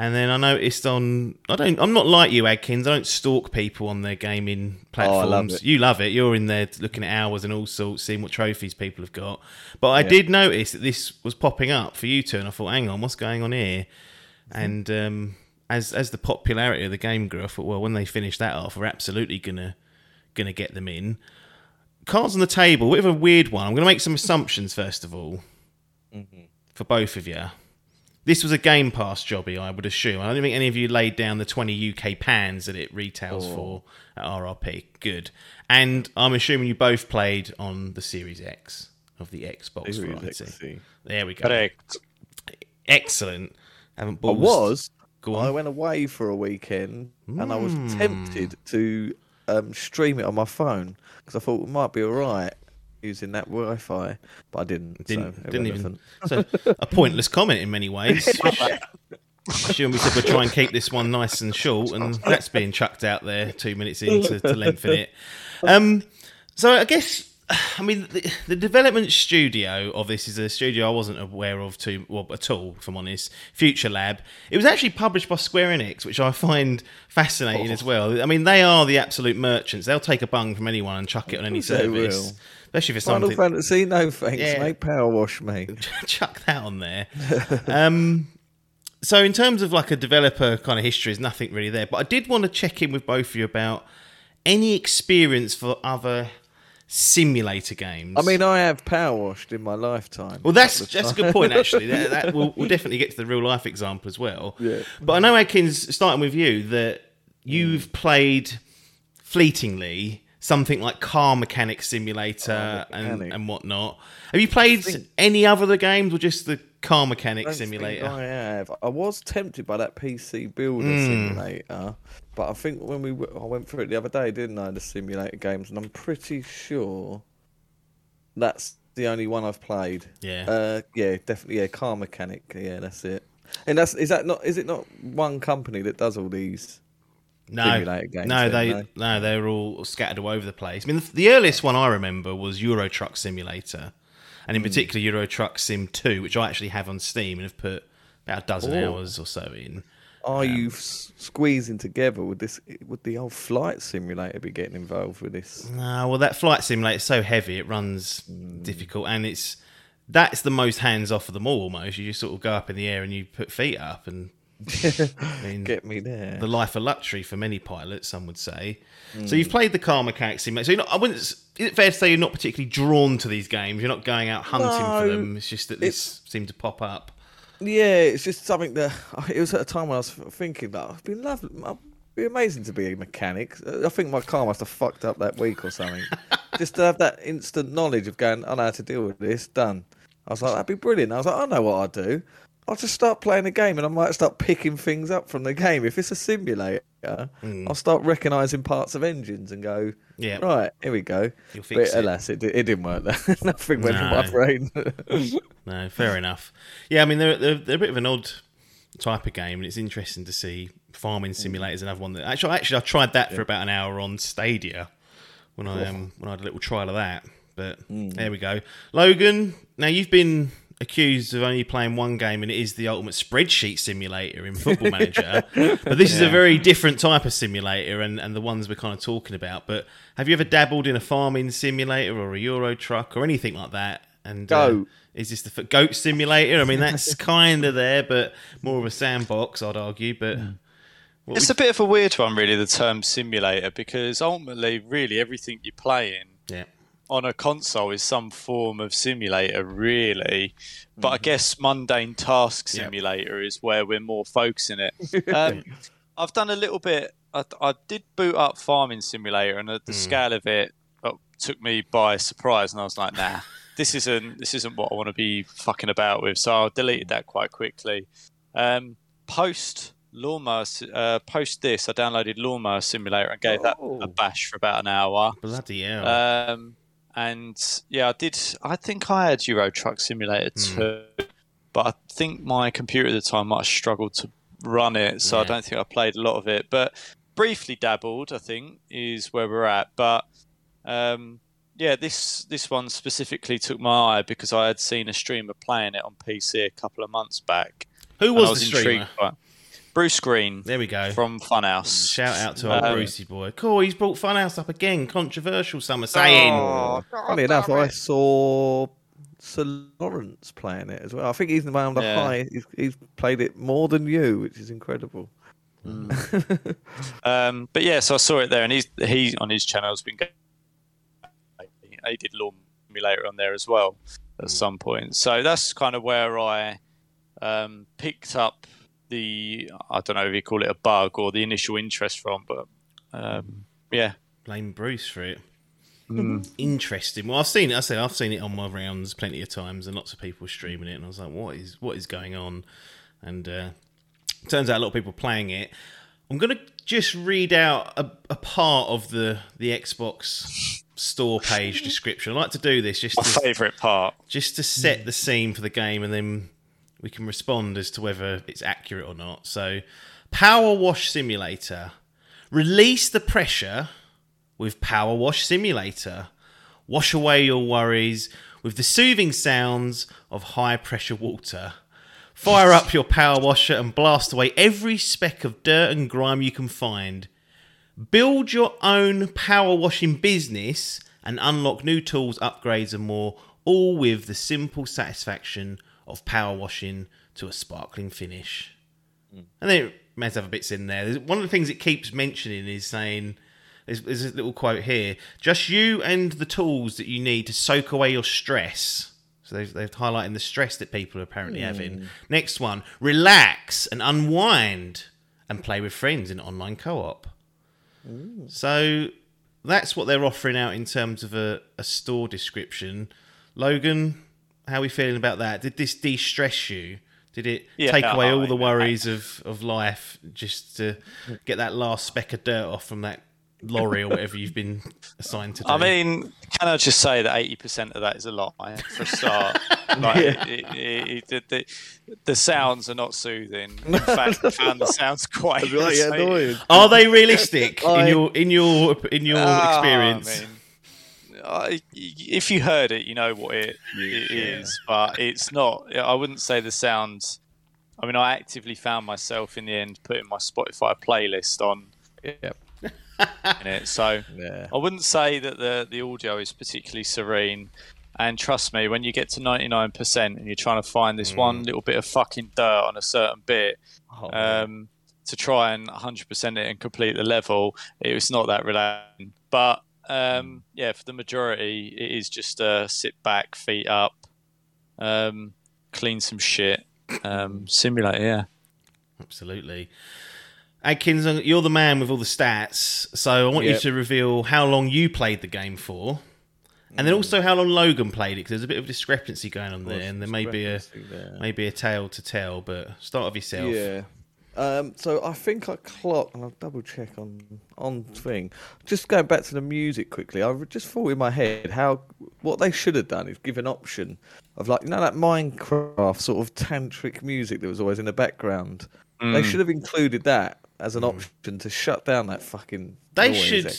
And then I noticed on I don't I'm not like you, Adkins. I don't stalk people on their gaming platforms. Oh, love. You love it. You're in there looking at hours and all sorts, seeing what trophies people have got. But I did notice that this was popping up for you two, and I thought, hang on, what's going on here? And um, as as the popularity of the game grew, I thought, well, when they finish that off, we're absolutely gonna gonna get them in. Cards on the table, bit of a weird one. I'm gonna make some assumptions first of all for both of you. This was a Game Pass jobby, I would assume. I don't think any of you laid down the 20 UK pans that it retails for at RRP. Good. And I'm assuming you both played on the Series X of the Xbox Series variety. XC. There we go. Correct. Excellent. Haven't I was. Go I went away for a weekend and I was Mm. tempted to um, stream it on my phone because I thought it might be all right using that Wi-Fi, but I didn't. Didn't so didn't even. So a pointless comment in many ways. Especially when we said we'll try and keep this one nice and short, and that's being chucked out there two minutes in to, to lengthen it. Um, so I guess, I mean, the, the development studio of this is a studio I wasn't aware of too well, at all, if I'm honest. FuturLab. It was actually published by Square Enix, which I find fascinating as well. I mean, they are the absolute merchants. They'll take a bung from anyone and chuck it on any course they service, will. Especially for Final something. Fantasy, no thanks, Yeah. mate. Power wash me. chuck that on there. um, so in terms of like a developer kind of history, there's nothing really there. But I did want to check in with both of you about any experience for other simulator games. I mean, I have power washed in my lifetime. well, that's that's a good point actually. That, that we'll, we'll definitely get to the real life example as well. Yeah. But I know, Adkins, starting with you, that you've played fleetingly something like Car Mechanic Simulator and, Mechanic. and whatnot. Have you played any other of the games or just the Car Mechanic don't Simulator? I have. I was tempted by that PC Builder Hmm. simulator, but I think when we w- I went through it the other day, didn't I? The simulator games, and I'm pretty sure that's the only one I've played. Yeah. Uh, yeah, definitely. Yeah, Car Mechanic. Yeah, that's it. And that's is that not is it not one company that does all these? No, no, they no? no, they're all scattered all over the place. I mean, the, the earliest one I remember was Euro Truck Simulator, and in particular Euro Truck Sim Two, which I actually have on Steam and have put about a dozen Oh. hours or so in. Are you s- squeezing together? Would this would the old flight simulator be getting involved with this? No, well, that flight simulator is so heavy it runs Hmm. difficult, and it's that's the most hands off of them all. Almost, you just sort of go up in the air and you put feet up, and I mean, Get me there. the life of luxury for many pilots, some would say. So Hmm. you've played the car mechanic simulator. So you're not, I wouldn't. Is it fair to say you're not particularly drawn to these games? You're not going out hunting for them. It's just that this seemed to pop up. Yeah, it's just something that it was at a time when I was thinking that it'd be lovely, it'd be amazing to be a mechanic. I think my car must have fucked up that week or something. just to have that instant knowledge of going, I know how to deal with this. Done. I was like, that'd be brilliant. I was like, I know what I'd do. I'll just start playing the game, and I might start picking things up from the game. If it's a simulator, hmm. I'll start recognising parts of engines and go, Yeah. right, here we go. You'll fix but it. alas, it, it didn't work. Nothing went in my brain. No, fair enough. Yeah, I mean they're, they're they're a bit of an odd type of game, and it's interesting to see farming hmm. simulators. Another one that actually actually I tried that for about an hour on Stadia when I um when I had a little trial of that. But hmm. there we go, Logan. Now you've been accused of only playing one game, and it is the ultimate spreadsheet simulator in Football Manager. but this is a very different type of simulator, and and the ones we're kind of talking about. But have you ever dabbled in a farming simulator or a Euro truck or anything like that? And uh, is this the f- goat simulator? I mean, that's kind of there, but more of a sandbox, I'd argue. But what It's would- a bit of a weird one, really, the term simulator, because ultimately, really, everything you're playing yeah, on a console is some form of simulator, really. But I guess mundane task simulator is where we're more focusing it. Um, I've done a little bit. I, I did boot up Farming Simulator, and at the scale of it, uh, took me by surprise, and I was like, "Nah, this isn't this isn't what I want to be fucking about with." So I deleted that quite quickly. Um, post lawnmower, uh, post this, I downloaded Lawnmower Simulator and gave that Oh. a bash for about an hour. bloody hell. Um, and yeah, I did. I think I had Euro Truck Simulator too, but I think my computer at the time might have struggled to run it, so I don't think I played a lot of it. But briefly dabbled, I think, is where we're at. But um, yeah, this this one specifically took my eye because I had seen a streamer playing it on PC a couple of months back. Who was, was the streamer? by. Bruce Greene There we go. from Funhaus. Shout out to our Um, Brucey boy. Cool, he's brought Funhaus up again. Controversial, some are saying. Oh, Funny enough, I saw Sir Lawrence playing it as well. I think he's the man on the Yeah. high. He's, he's played it more than you, which is incredible. Um, but yeah, so I saw it there, and he's he on his channel has been. Going, he did Lawn Simulator on there as well at some point. So that's kind of where I um, picked up the I don't know if you call it a bug or the initial interest from, but um, yeah, Blame Bruce for it. Interesting. Well, I've seen it. I said I've seen it on my rounds plenty of times, and lots of people streaming it, and I was like, "What is what is going on?" And uh, turns out a lot of people are playing it. I'm going to just read out a, a part of the the Xbox store page description. I like to do this just My to, favourite part. just to set the scene for the game, and then we can respond as to whether it's accurate or not. So, Power Wash Simulator. Release the pressure with Power Wash Simulator. Wash away your worries with the soothing sounds of high pressure water. Fire up your power washer and blast away every speck of dirt and grime you can find. Build your own power washing business and unlock new tools, upgrades, and more, all with the simple satisfaction of power washing to a sparkling finish. Mm. And then it may have bits in there. There's- One of the things it keeps mentioning is saying, there's, there's a little quote here just you and the tools that you need to soak away your stress. So they've, they've highlighting the stress that people are apparently hmm. having. Next one, relax and unwind and play with friends in online co op. So that's what they're offering out in terms of a, a store description. Logan, how are we feeling about that? Did this de stress you? Did it Yeah, take away all I- the worries of, of life just to get that last speck of dirt off from that lorry or whatever you've been assigned to do? I mean, can I just say that eighty percent of that is a lot, for a start. like, it, it, it, it, the, the sounds are not soothing. In fact, I found the sounds quite like, annoying. are they realistic in your in your in your Ah, experience? I mean, I- if you heard it, you know what it, it is, but it's not. I wouldn't say the sounds. I mean, I actively found myself in the end putting my Spotify playlist on Yep. in it, so Yeah. I wouldn't say that the the audio is particularly serene. And trust me, when you get to ninety nine percent and you're trying to find this one little bit of fucking dirt on a certain bit, Oh, um, to try and 100% it and complete the level. It was not that relaxing. But um, yeah, for the majority, it is just uh, sit back, feet up, um, clean some shit, um, simulate. Yeah. Absolutely. Adkins, you're the man with all the stats, so I want you to reveal how long you played the game for, and Mm. then also how long Logan played it. Because there's a bit of discrepancy going on there, and there may be a discrepancy there. maybe a tale to tell. But start with yourself. Yeah. Um, so I think I clocked, and I'll double check on on thing. Just going back to the music quickly, I just thought in my head how what they should have done is give an option of like you know that Minecraft sort of tantric music that was always in the background. They should have included that as an option to shut down that fucking. They should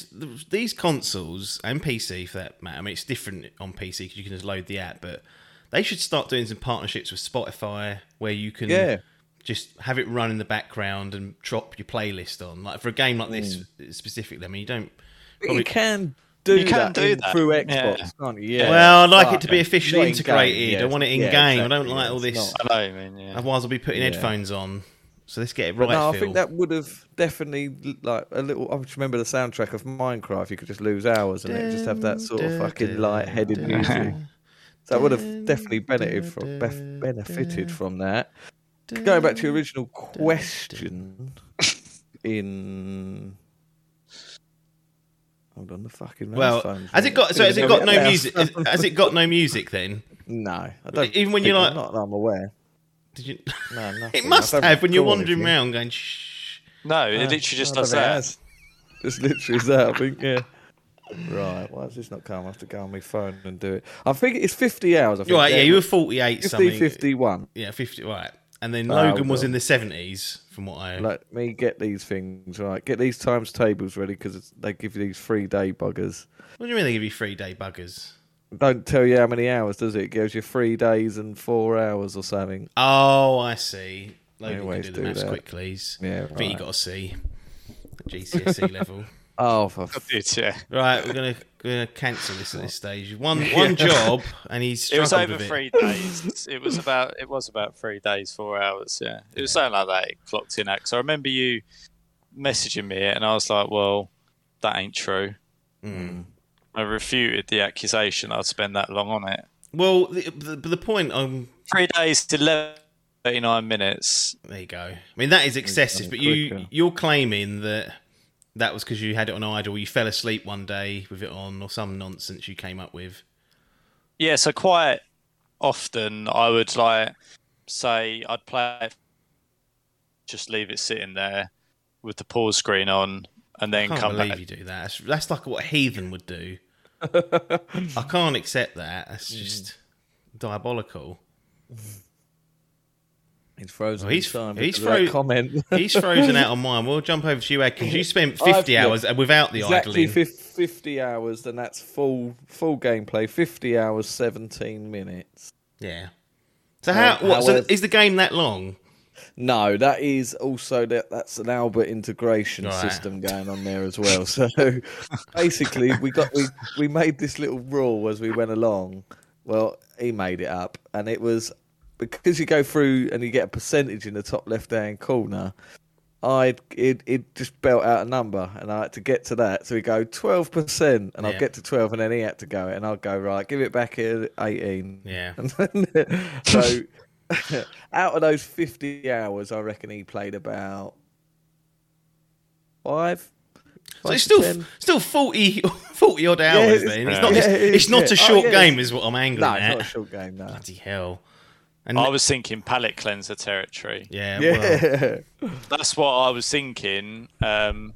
these consoles and PC for that matter. I mean, it's different on PC because you can just load the app, but they should start doing some partnerships with Spotify where you can Yeah. Just have it run in the background and drop your playlist on. Like for a game like this Mm. specifically, I mean, you don't. But probably- you can do You can that, do that. through Yeah. Xbox, can't you? Yeah. well, I'd like it to be officially not in-game, integrated. yeah. I want it in Yeah, game. I don't like all this. not. I know, I mean, yeah. Otherwise, I'll be putting Yeah. headphones on. So let's get it But right. no, I think that would have definitely like a little. I just remember the soundtrack of Minecraft. You could just lose hours and it just have that sort of fucking light-headed music. So that would have definitely benefited from benefited from that. Going back to your original question, in hold on the fucking mouse Well, phone's has it got? So has it got no music? Has, has it got no music then? No, I don't. Even when you're like- not that I'm aware. Did you? No, nothing. It must I don't have when you're wandering anything. around going shh. No, it Uh, literally just no, does I it that. has. Literally is that, I think, yeah. Right, why has this not come? I have to go on my phone and do it. I think it's 50 hours. I think. You're right. Yeah, you were 48 50, something. 51. Yeah, 50. Right. And then Oh, Logan was in the 70s, from what I. Let me get these things right. Get these times tables ready because they give you these three day buggers. What do you mean they give you three day buggers? Don't tell you how many hours, does it? It gives you three days and four hours or something. Oh, I see. Logan always can do the do maths that. quickly. He's- Yeah, I think you right. got a C. GCSE E level. Oh, for f- It's, yeah. Right, we're gonna gonna cancel this at this stage. One one job, and he's It was struggled over with three days. It was about it was about three days, four hours. Yeah, it was something like that. It clocked in at. So I remember you messaging me, and I was like, "Well, that ain't true." Mm. I refuted the accusation. I'd spend that long on it. Well, the, the, the point um Three days to 11, 39 minutes. There you go. I mean, that is excessive, but it you quicker. you're claiming that that was because you had it on idle, you fell asleep one day with it on, or some nonsense you came up with. Yeah, so quite often I would like say I'd play it just leave it sitting there with the pause screen on, and I then can't come believe back. you do that. That's, that's like what a heathen would do. I can't accept that. Mm. That's just diabolical. He's frozen. Well, he's- time he's because of that fro- comment. He's frozen out on mine. We'll jump over to you, Adkins. You spent I've- 50 yeah, hours without the exactly idling. fif- 50 hours, then that's full full gameplay. 50 hours, 17 minutes. Yeah. So how? Um, what? So is the game that long? No, that is also that that's an Albert integration Right. system going on there as well. So basically, we got we we made this little rule as we went along. Well, he made it up, and it was because you go through and you get a percentage in the top left hand corner. I'd it it just belt out a number, and I had to get to that. So we go twelve percent, and Yeah. I'll get to twelve, and then he had to go, and I'll go right, give it back at eighteen. Yeah. Then, so out of those 50 hours, I reckon he played about five. So it's still 10. still 40, 40 odd hours. it's- then it's not. It's, Yeah, it it's not yeah. a Oh, short yeah, game, is what I'm angling No, it's at. not a short game, no. Bloody hell! And I was thinking palette cleanser territory. yeah, well, That's what I was thinking. Um,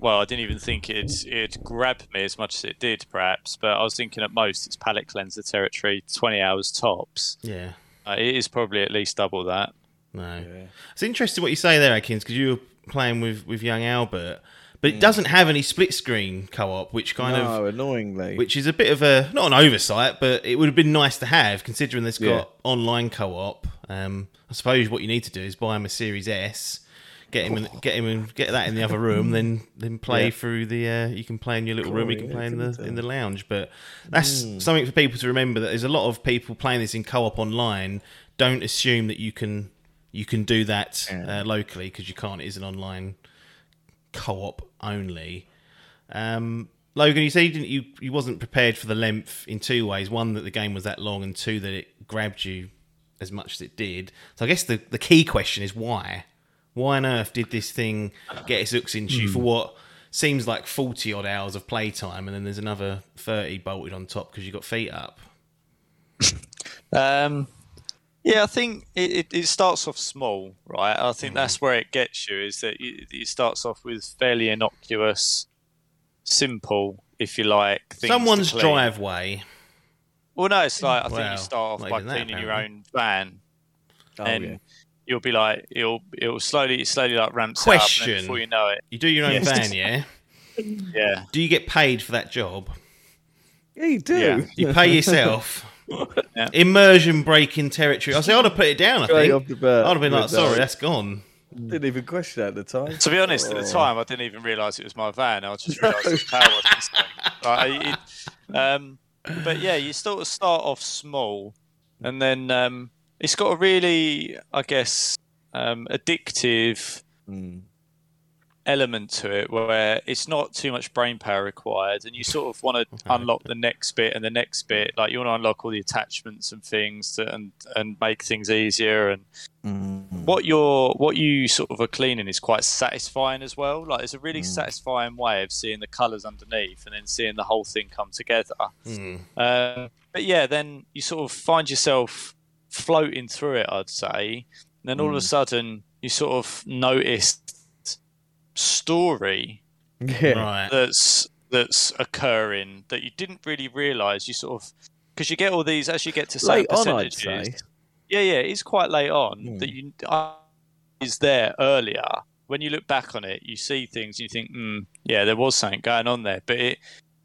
well, I didn't even think it'd, it'd grab me as much as it did, perhaps. But I was thinking at most it's palette cleanser territory, 20 hours tops. yeah. Uh, it is probably at least double that. No, it's interesting what you say there, Adkins, because you were playing with with young Albert, but Mm. it doesn't have any split screen co-op, which kind of no, annoyingly. which is a bit of a not an oversight, but it would have been nice to have considering there's got Yeah. online co-op. Um, I suppose what you need to do is buy him a Series S, get him, in, get him, in, get that in the other room, then then play Yeah. through the. Uh, you can play in your little room, you can play in the in the lounge. But that's Hmm. something for people to remember that there's a lot of people playing this in co-op online. Don't assume that you can you can do that uh, locally because you can't. It is an online co-op only. Um, Logan, you said you, didn't, you you wasn't prepared for the length in two ways. One, that the game was that long, and two, that it grabbed you as much as it did. So I guess the, the key question is why? Why on earth did this thing get its hooks into you for what seems like 40 odd hours of playtime, and then there's another 30 bolted on top because you got feet up? Um, yeah, I think it, it, it starts off small, right? I think that's mm. where it gets you. Is that it, it starts off with fairly innocuous, simple, if you like. Things to Someone's clean. driveway. Well, no, it's like I think you start off by even that, cleaning your own van, Oh, and yeah. you'll be like, it'll it'll slowly slowly like ramps up, and Question. then before you know it, You do your own Yes. van, yeah? yeah. Do you get paid for that job? Yeah, you do. Yeah. You pay yourself. Yeah. Immersion breaking territory. I say I'd have put it down. I Straight think off the bat. I'd have been like, But, "Sorry, that's gone." Didn't even question that at the time. To be honest, at the Oh. time, I didn't even realise it was my van. I just realised it was power wasn't. Like, it- um, but yeah, you sort of start off small, and then um, it's got a really, I guess, um, addictive Mm. Element to it where it's not too much brain power required and you sort of want to unlock the next bit and the next bit like you want to unlock all the attachments and things to, and and make things easier and Mm. what you're what you sort of are cleaning is quite satisfying as well like it's a really satisfying way of seeing the colors underneath and then seeing the whole thing come together Hmm. um, but yeah, then you sort of find yourself floating through it, I'd say. And then all of a sudden, you sort of notice story Yeah. Right. that's that's occurring that you didn't really realize. You sort of because you get all these as you get to certain Late on, I'd percentages. say. Yeah, yeah, it's quite late on Hmm. that you uh, is there earlier. When you look back on it, you see things and you think, mm, yeah, there was something going on there. But it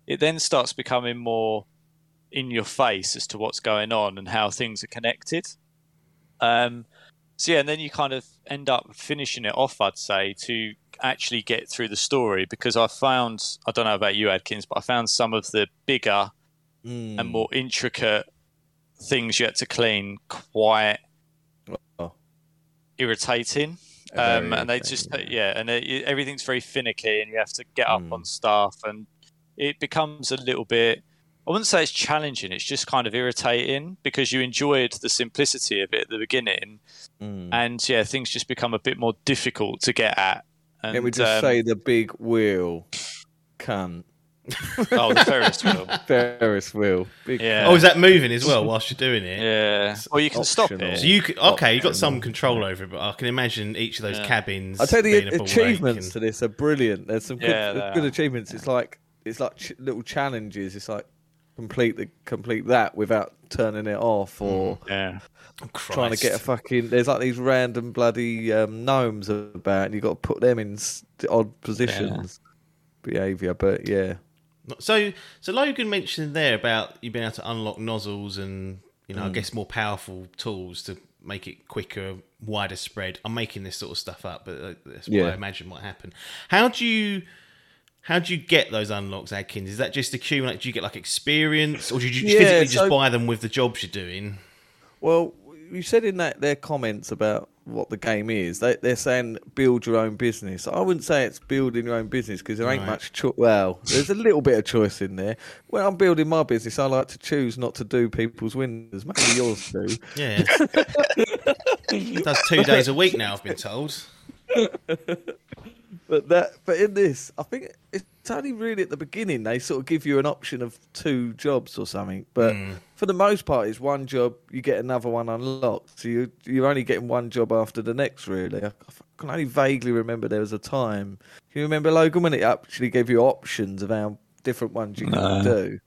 it then starts becoming more in your face as to what's going on and how things are connected. Um, so yeah, and then you kind of end up finishing it off, I'd say, to actually get through the story because I found I don't know about you, Adkins, but I found some of the bigger Mm. and more intricate things you had to clean quite Oh. irritating. Um, and they just yeah, and it, everything's very finicky, and you have to get up Mm. on stuff, and it becomes a little bit. I wouldn't say it's challenging; it's just kind of irritating because you enjoyed the simplicity of it at the beginning, Mm. and yeah, things just become a bit more difficult to get at. And, Let me just um, say the big wheel cunt. Oh, the Ferris wheel. Ferris wheel. Big Yeah. Oh, is that moving as well whilst you're doing it? Yeah. Or you can stop it. So you could, okay, you got some control over it, but I can imagine each of those Yeah. cabins. I tell you, being a the achievements lake to this are brilliant. There's some good, Yeah, good achievements. It's like it's like ch- little challenges. It's like complete the complete that without turning it off or Yeah. trying to get a fucking. There's like these random bloody um, gnomes about, and you got to put them in s- odd positions. Behavior, but yeah, So, so Logan mentioned there about you being able to unlock nozzles and you know, I guess more powerful tools to make it quicker, wider spread. I'm making this sort of stuff up, but uh, that's what Yeah. I imagine might happen. How do you? How do you get those unlocks, Adkins? Is that just accumulate? Do you get like experience, or do you Yeah, physically just buy them with the jobs you're doing? Well, you said in that their comments about what the game is, they, they're saying build your own business. I wouldn't say it's building your own business because there ain't Right. much. Cho- well, there's a little bit of choice in there. When I'm building my business, I like to choose not to do people's windows. Maybe yours do. Yeah, does two days a week now. I've been told. But that, but in this, I think it's only really at the beginning they sort of give you an option of two jobs or something. But for the most part, it's one job you get another one unlocked. So you you're only getting one job after the next. Really, I can only vaguely remember there was a time. Can you remember Logan when it actually gave you options of how different ones you No. could do?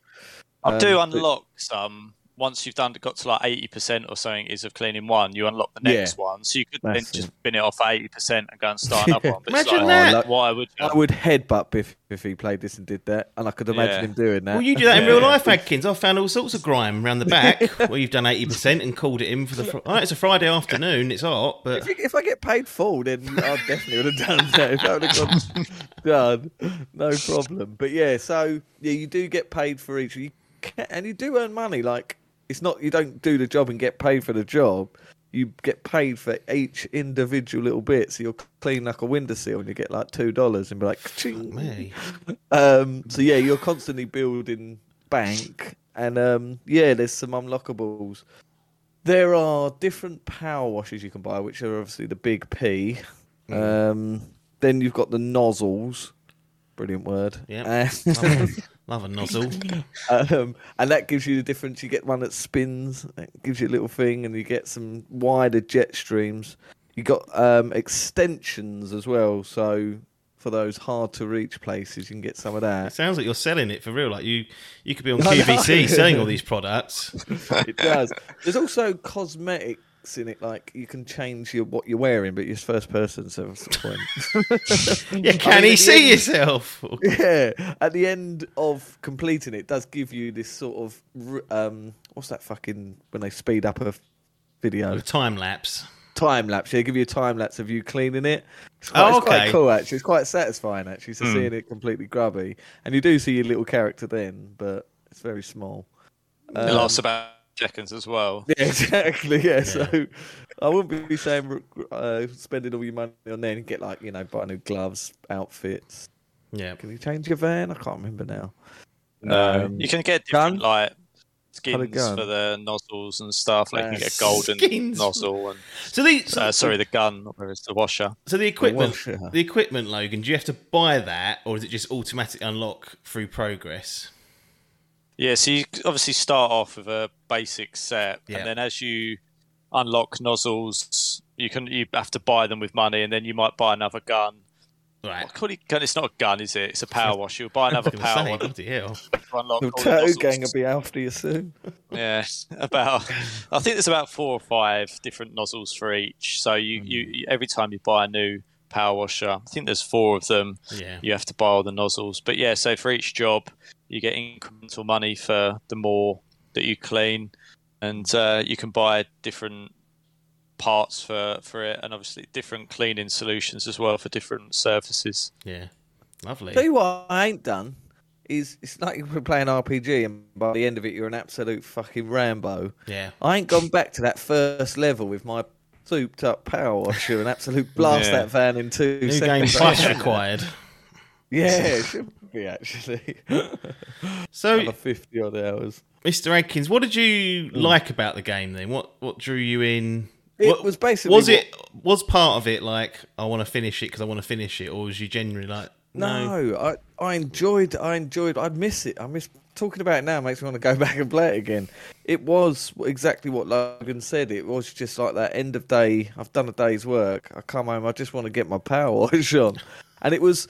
I do Um, but- unlock some. Once you've done got to like eighty percent or something is of cleaning one, you unlock the next Yeah. one. So you could then just it. bin it off at eighty percent and go and start another one. But Imagine like, that. Why would you? I would headbutt Biff if he played this and did that, and I could imagine Yeah. him doing that. Well, you do that in Yeah. real life, Adkins. I've found all sorts of grime around the back where you've done eighty percent and called it in for the. Fr- oh, it's a Friday afternoon. It's hot, but If, you- if I get paid full, then I definitely would have done that. If that would have gone done, no problem. But yeah, so yeah, you do get paid for each, you can, and you do earn money. Like it's not you don't do the job and get paid for the job. You get paid for each individual little bit. So you'll clean like a windowsill and you get like two dollars and be like, me. Um, so yeah, you're constantly building bank, and um, yeah, there's some unlockables. There are different power washes you can buy, which are obviously the big P. Um, then you've got the nozzles, brilliant word. Yeah. And, Love, love a nozzle. um, and that gives you the difference. You get one that spins, that gives you a little thing, and you get some wider jet streams. You got um, extensions as well, so for those hard to reach places, you can get some of that. It sounds like you're selling it for real. Like you, you could be on QVC selling all these products. it does. There's also cosmetics in it, like you can change your what you're wearing, but you're first person, so what's the point? Yeah, can mean, he see end- yourself? yeah, at the end of completing it, it does give you this sort of um, what's that fucking when they speed up a video A time lapse. time lapse? Yeah, give you a time lapse of you cleaning it. It's Oh, quite, it's quite cool actually. It's quite satisfying actually, so Hmm. seeing it completely grubby, and you do see your little character then, but it's very small. it Um, lasts about seconds as well. Yeah, exactly. Yeah, so I wouldn't be saying uh, spending all your money on there and get like you know buy new gloves, outfits. Yeah. Can you change your van? I can't remember now. No, Um, you can get different gun? like skins gun. for the nozzles and stuff. Like you can Uh, get a golden skins. nozzle and So the so, uh, sorry, the gun, where it's the washer. so the equipment, washer. the equipment, Logan. Do you have to buy that, or is it just automatic unlock through progress? Yeah, so you obviously start off with a basic set, Yeah. and then as you unlock nozzles, you can you have to buy them with money, and then you might buy another gun. Right. I it gun. It's not a gun, is it? It's a power wash. You'll buy another I was power gonna say, wash bloody hell. unlock The all tattoo gang will be after you soon. Yeah, about. I think there's about four or five different nozzles for each. So you, you, Hmm. you every time you buy a new power washer, I think there's four of them. Yeah. You have to buy all the nozzles. But yeah, so for each job, you get incremental money for the more that you clean, and uh, you can buy different parts for for it, and obviously different cleaning solutions as well for different surfaces. Yeah. Lovely. Tell you what, I ain't done. Is it's like you're playing RPG, and by the end of it, you're an absolute fucking Rambo. Yeah. I ain't gone back to that first level with my souped up power washer and absolute blast Yeah. that van in two New game seconds. plus required. Yeah, be actually. So, Another fifty odd hours. Mr. Adkins, what did you hmm. like about the game then? What what drew you in? It What- was basically was what- it was part of it like I want to finish it because I want to finish it, or was you genuinely like No, I, I enjoyed. I enjoyed. I miss it. I miss talking about it now. Makes me want to go back and play it again. It was exactly what Logan said. It was just like that end of day. I've done a day's work. I come home. I just want to get my power wash on, and it was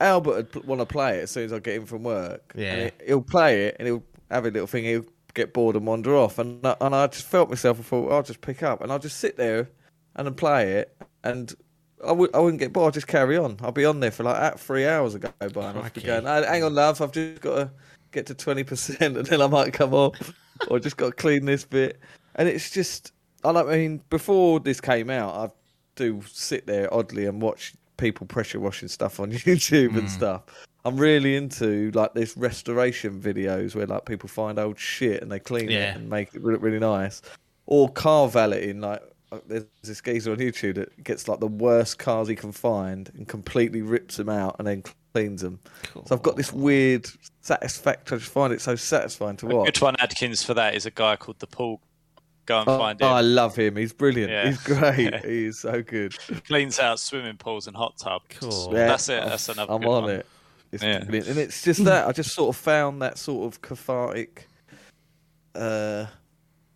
Albert would want to play it as soon as I get in from work. Yeah. and he'll play it and he'll have a little thing. He'll get bored and wander off, and I- and I just felt myself. I thought I'll just pick up and I'll just sit there and then play it and. I w- I wouldn't get bored. I'd just carry on. I'll be on there for like at three hours ago by, and I'll be going. "Oh, Hang on, love. I've just got to get to twenty percent, and then I might come off, or just got to clean this bit. And it's just, I don't mean, before this came out, I do sit there oddly and watch people pressure washing stuff on YouTube Hmm. and stuff. I'm really into like this restoration videos where like people find old shit and they clean Yeah. it and make it look really nice, or car valeting. Like uh, there's this geezer on YouTube that gets like the worst cars he can find and completely rips them out and then cleans them. So I've got this weird satisfaction. I just find it so satisfying to A watch. good one, Adkins, for that is a guy called the Paul. Go and Oh, find oh, I love him. He's brilliant. Yeah. He's great. Yeah. He is so good. Cleans out swimming pools and hot tubs. Cool. Yeah, That's it. That's another. I'm good on one. it. It's Yeah. brilliant. And it's just that I just sort of found that sort of cathartic uh,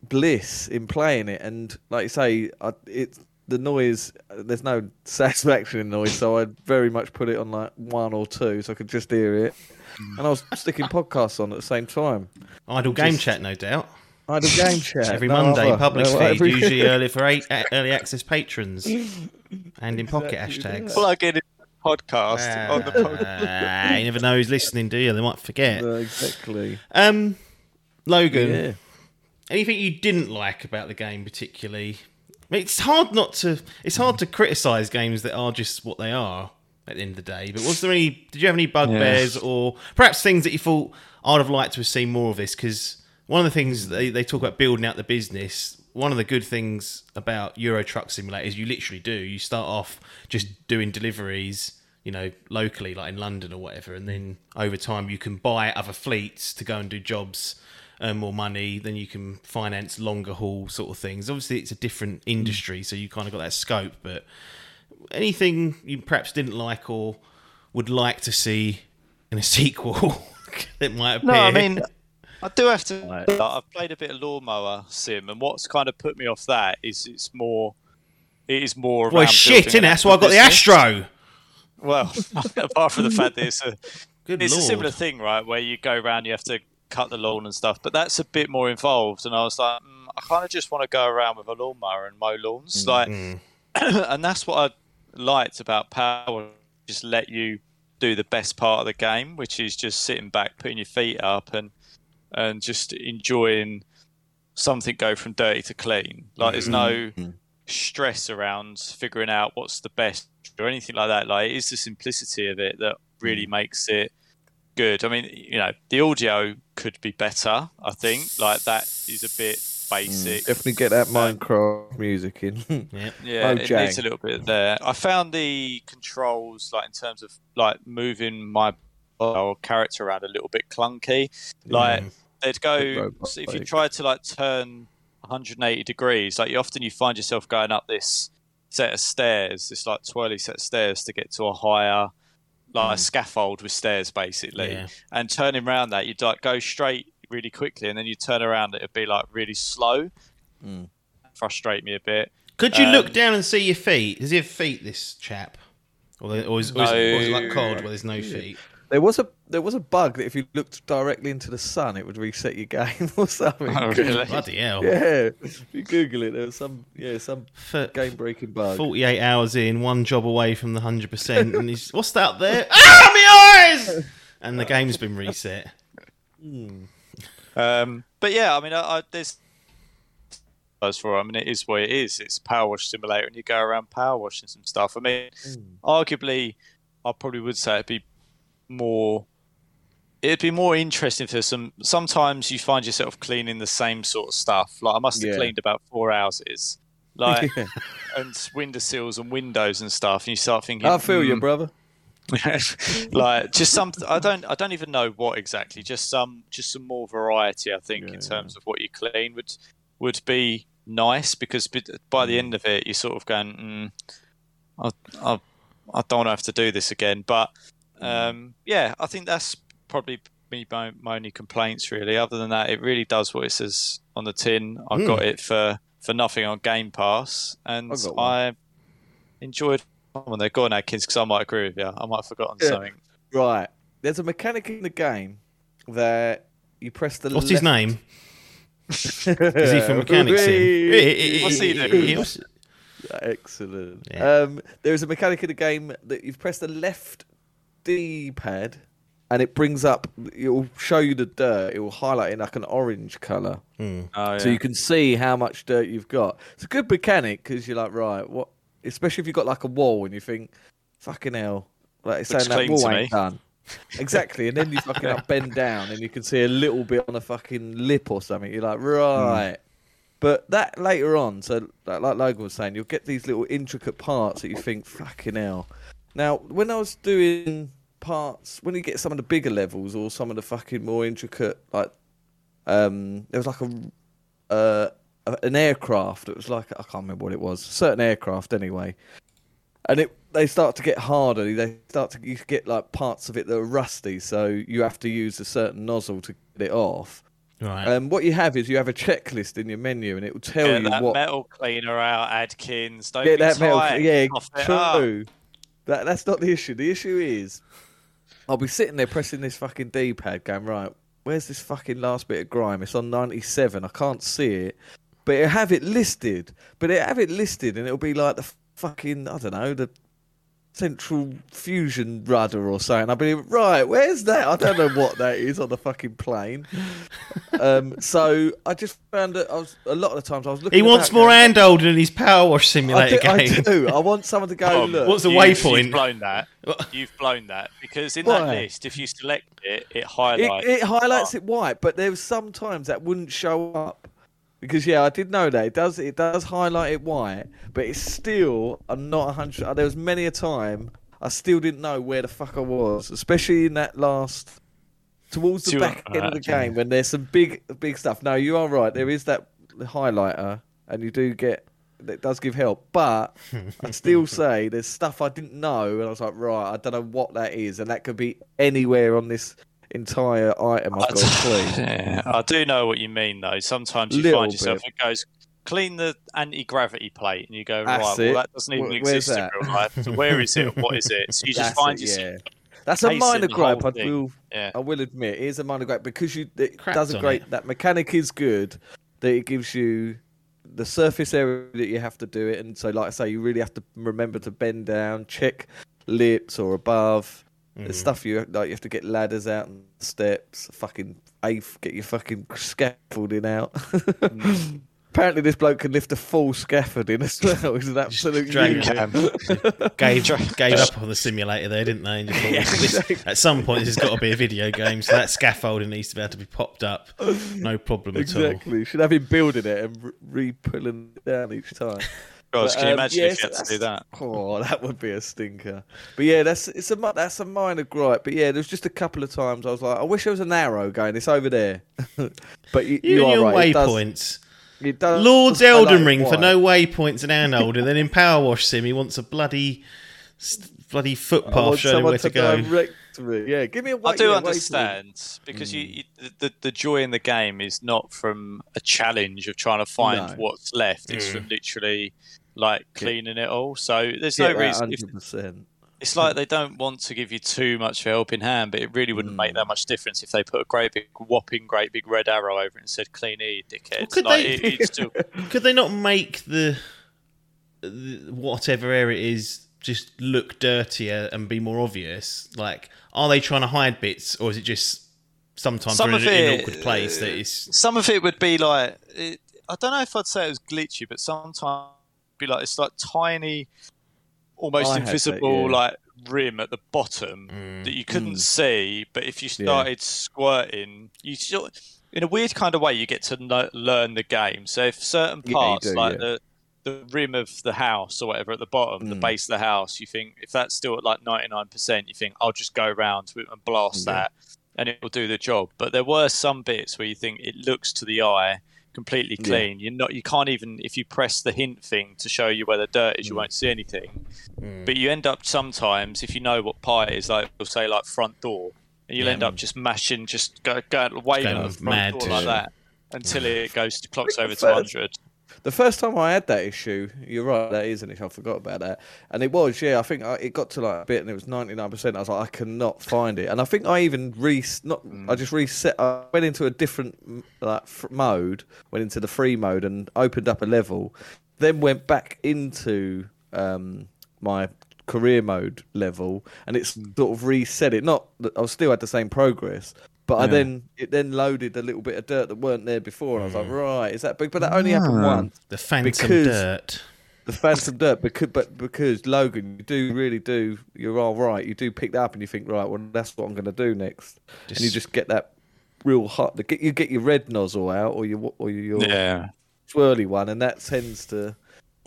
bliss in playing it, and like you say, I, it's the noise. There's no satisfaction in noise, so I very much put it on like one or two, so I could just hear it. And I was sticking podcasts on at the same time. Idle game Just- chat, no doubt. I had a game chat Every no Monday, other. public No, feed, every- usually early for eight, uh, early access patrons, and in pocket hashtags. Plug in a podcast on the pod. Ah, you never know who's listening, do you? They might forget. No, exactly. Um, Logan, Yeah. anything you didn't like about the game particularly? I mean, it's hard not to. It's hard to criticize games that are just what they are at the end of the day. But was there any? Did you have any bugbears or perhaps things that you thought I'd have liked to have seen more of this? Because one of the things they they talk about building out the business. One of the good things about Euro Truck Simulator is you literally do. You start off just doing deliveries you know, locally, like in London or whatever, and then over time you can buy other fleets to go and do jobs, earn more money. Then you can finance longer haul sort of things. Obviously, it's a different mm. industry, so you kind of got that scope. But anything you perhaps didn't like or would like to see in a sequel that might appear? No, I mean, I do have to. Right. like, I've played a bit of lawnmower sim, and what's kind of put me off that is it's more. It is more. well, shit, building innit? an That's why I got the. Astro. Well, apart from the fact that it's a Good it's lord. a similar thing, right? Where you go around, you have to cut the lawn and stuff, but that's a bit more involved. And I was like, mm, I kind of just want to go around with a lawnmower and mow lawns, like, Mm. and that's what I liked about Power. Just let you do the best part of the game, which is just sitting back, putting your feet up, and and just enjoying something go from dirty to clean. Like, there's no mm-hmm. Mm-hmm. stress around figuring out what's the best or anything like that. Like, it is the simplicity of it that really mm. makes it good. I mean, you know, the audio could be better. I think like that is a bit mm. basic. Definitely get that Minecraft music in. Yep. Yeah, it Mojang. needs a little bit there. I found the controls, like in terms of like moving my or character around, a little bit clunky. Like they'd go so if you try to like turn 180 degrees, like you often you find yourself going up this set of stairs, this like twirly set of stairs to get to a higher like a scaffold with stairs basically, Yeah. and turning around that you'd like go straight really quickly, and then you turn around it'd be like really slow. Mm. Frustrate me a bit. Could you look Um, down and see your feet? Does he have feet, this chap? Or, or, is, or, is, or is it like cold where there's no feet? There was a there was a bug that if you looked directly into the sun, it would reset your game or something. Oh, really? Bloody hell. Yeah, if you Google it, there was some yeah some For game breaking bug. 48 hours in, one job away from the 100%, and he's, what's that there? Ah, my eyes! And the game's been reset. Um, but yeah, I mean, I, I, there's as for I mean, it is what it is. It's a power wash simulator, and you go around power washing some stuff. I mean, arguably, I probably would say it'd be more. It'd be more interesting for some. Sometimes you find yourself cleaning the same sort of stuff. Like I must have Yeah. cleaned about four houses, like Yeah. and windowsills and windows and stuff. And you start thinking, I feel you, "Hmm, brother. like just some i don't i don't even know what exactly just some just some more variety i think Yeah, in terms of what you clean would would be nice because by the end of it you're sort of going mm, I, I, I don't have to do this again but Um, yeah, I think that's probably me my, my only complaints really. Other than that, it really does what it says on the tin. I Hmm. got it for for nothing on Game Pass, and I got one. I enjoyed when they're gone, Adkins, because I might agree with you. I might have forgotten Yeah. something. Right. There's a mechanic in the game that you press the. What's his name? Is he from Mechanic Sim? What's he doing? Excellent. Yeah. Um, there's a mechanic in the game that you press the left D-pad, and it brings up. It will show you the dirt. It will highlight in like an orange color, Hmm. Oh, so you can see how much dirt you've got. It's a good mechanic because you're like, right, what? Especially if you've got like a wall and you think, fucking hell, like it's Looks saying that clean to wall me. ain't done. Exactly, and then you fucking like bend down and you can see a little bit on a fucking lip or something. You're like, right. But that later on, so like, like Logan was saying, you'll get these little intricate parts that you think, fucking hell. Now, when I was doing parts, when you get some of the bigger levels or some of the fucking more intricate, like, um, there was like a, uh, an aircraft. It was like I can't remember what it was. A certain aircraft, anyway. And it they start to get harder. They start to you get like parts of it that are rusty, so you have to use a certain nozzle to get it off. Right. Um, what you have is you have a checklist in your menu, and it will tell Get you that what. metal cleaner out, Adkins. Don't Get be that metal. tight. Yeah, Cough it up. true. That that's not the issue. The issue is, I'll be sitting there pressing this fucking D-pad, going right. Where's this fucking last bit of grime? It's on ninety-seven. I can't see it, but it'll have it listed. But it'll have it listed, and it'll be like the fucking I don't know the central fusion rudder or something. I'll be right. Where's that? I don't know what that is on the fucking plane. Um, so I just found that I was a lot of the times I was looking. he wants more going, hand holding in his Power Wash I Simulator do, I do. I want someone to go Tom, look. What's the you- waypoint? You've blown that. You've blown that because in Why? that list, if you select it, it it, highlights. it highlights it white, but there was sometimes that wouldn't show up because yeah, I did know that it does. It does highlight it white, but it's still. I'm not a hundred. There was many a time I still didn't know where the fuck I was, especially in that last. Towards the See back end of the uh, game, when there's some big, big stuff. No, you are right. There is that highlighter, and you do get that does give help. But I'd still say there's stuff I didn't know, and I was like, right, I don't know what that is, and that could be anywhere on this entire item I've got to clean. Yeah, I do know what you mean though. Sometimes you Little find yourself bit. it goes clean the anti gravity plate, and you go That's right. it. Well, that doesn't even Wh- where's exist that? in real life. So where is it? What is it? So you just That's find it, yourself. yeah. That's a minor gripe. I will, Yeah. I will admit, it is a minor gripe because you it Crapped does a great. it. That mechanic is good. That it gives you the surface area that you have to do it, and so like I say, you really have to remember to bend down, check lips or above. There's Mm. stuff you like. You have to get ladders out and steps. Fucking eighth, get your fucking scaffolding out. Mm. Apparently, this bloke can lift a full scaffolding as well. He's an absolute unit. gave gave up on the simulator there, didn't they? Thought, Yeah, this- exactly. at some point, this has got to be a video game, so that scaffolding needs to be able to be popped up. No problem at all. Exactly. Should have him building it and re pulling it down each time. God, But, can you um, imagine yeah, if you had to do that? Oh, that would be a stinker. But yeah, that's it's a that's a minor gripe. But yeah, there's just a couple of times I was like, I wish there was an arrow going. It's over there. but you, You, you, and are your right. It does, waypoints. it does Lord's highlight Elden Ring for no waypoints and handhold, and then in Power Wash Sim, he wants a bloody bloody footpath showing where to go. direct me. Yeah, give me a. I way- do yeah, waypoint. understand because Mm. you, you the, the joy in the game is not from a challenge of trying to find No. what's left. It's Mm. from literally like cleaning it all. So there's Get no reason. If, 100%. it's like they don't want to give you too much of a helping hand, but it really wouldn't make Mm. that much difference if they put a great big whopping, great big red arrow over it and said "clean here, you dickhead." Well, could like, they- it, still, Could they not make the, the whatever area it is just look dirtier and be more obvious? Like, are they trying to hide bits, or is it just sometimes Some of in, an awkward place that uh, some of it would be like it, I don't know if I'd say it was glitchy, but sometimes be like it's like tiny, almost I had that, invisible yeah. like rim at the bottom Mm. that you couldn't Mm. see. But if you started squirting, you still, in a weird kind of way, you get to kno- learn the game. So if certain Yeah, parts, do, like yeah. the the rim of the house or whatever at the bottom, the Mm. base of the house, you think if that's still at like ninety nine percent, you think I'll just go around and blast Yeah. that, and it will do the job. But there were some bits where you think it looks to the eye completely Yeah. clean. You're not. You can't even if you press the hint thing to show you where the dirt is, you Mm. won't see anything. Mm. But you end up sometimes if you know what pie is like we'll say like front door, and you'll Yeah. end up just mashing, just go, going waving at the front door like that until it goes to clocks over first- hundred. The first time I had that issue, you're right, that is an issue. I forgot about that. And it was, yeah, I think I, it got to like a bit and it was 99%. I was like, I cannot find it. And I think I even re, not, I just reset, I went into a different mm, like f- mode, went into the free mode and opened up a level, then went back into um, my career mode level and it's sort of reset it. Not that I still had the same progress. But I then it then loaded a little bit of dirt that weren't there before, and I was like, right, is that big? But that only happened Ah. once The phantom dirt. the phantom dirt because but because Logan you do really do you're all right you do pick that up and you think right well that's what I'm going to do next and you Just- just get that real hot the, get you get your red nozzle out or your or your Yeah. swirly one and that tends to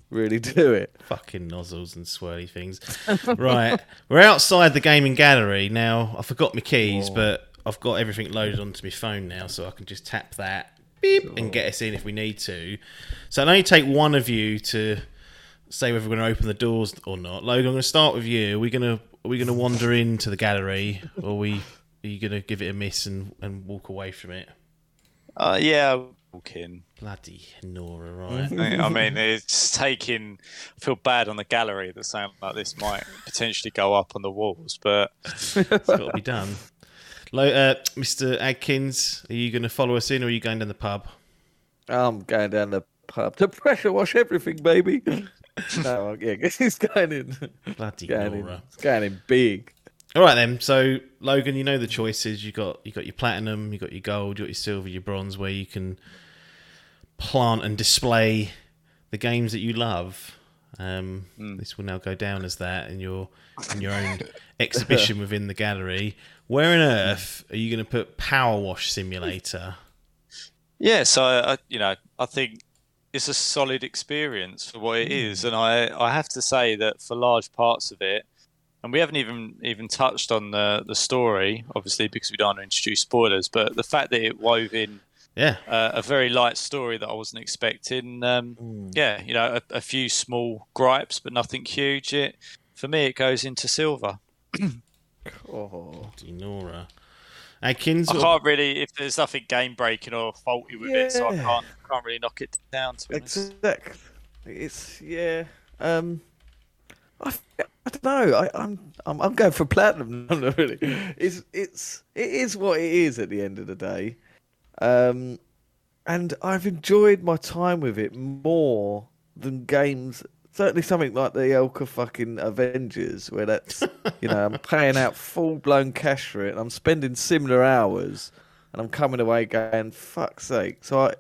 really do it Fucking nozzles and swirly things. right, we're outside the gaming gallery now. I forgot my keys, but I've got everything loaded onto my phone now, so I can just tap that beep and get us in if we need to. So it'll only take one of you to say whether we're going to open the doors or not. Logan, I'm going to start with you. Are we going to are we going to wander into the gallery, or are we are you going to give it a miss and, and walk away from it? Uh, yeah. Walk in. Bloody Nora, right? I mean, it's taking. I feel bad on the gallery that something like this might potentially go up on the walls, but It's got to be done. Uh, Mr. Adkins, are you going to follow us in, or are you going down the pub? I'm going down the pub to pressure wash everything baby no yeah he's going in Bloody going in, Nora. it's going in big All right then. So Logan, you know the choices. You got you got your platinum, you got your gold, you got your silver, your bronze, where you can plant and display the games that you love. Um, This will now go down as that in your in your own exhibition within the gallery. Where on earth are you going to put Power Wash Simulator? yeah. So I, you know, I think it's a solid experience for what it is, and I, I have to say that for large parts of it, and we haven't even even touched on the the story, obviously because we don't want to introduce spoilers, but the fact that it wove in Yeah, uh, a very light story that I wasn't expecting. Um, Yeah, you know, a, a few small gripes, but nothing huge. It for me, it goes into silver. oh bloody Nora. Adkins, I can't really, if there's nothing game breaking or faulty with it, so I can't can't really knock it down. To be honest. Exactly. It's yeah. Um, I, I don't know. I, I'm I'm I'm going for platinum. No, not really. It's it's it is what it is at the end of the day. Um, and I've enjoyed my time with it more than games. Certainly something like the Elka fucking Avengers, where that's you know I'm paying out full blown cash for it, and I'm spending similar hours, and I'm coming away going fuck's sake. So I,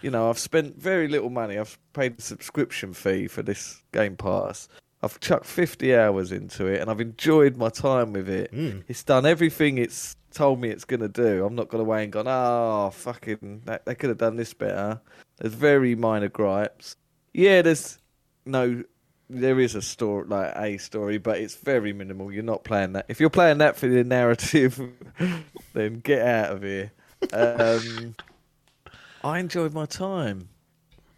you know, I've spent very little money. I've paid the subscription fee for this Game Pass. I've chucked 50 hours into it and I've enjoyed my time with it. Mm. It's done everything it's told me it's going to do. I'm not going away and gone, oh, fucking, that, they could have done this better. There's very minor gripes. Yeah, there's no, there is a story, like a story, but it's very minimal. You're not playing that. If you're playing that for the narrative, then get out of here. Um, I enjoyed my time.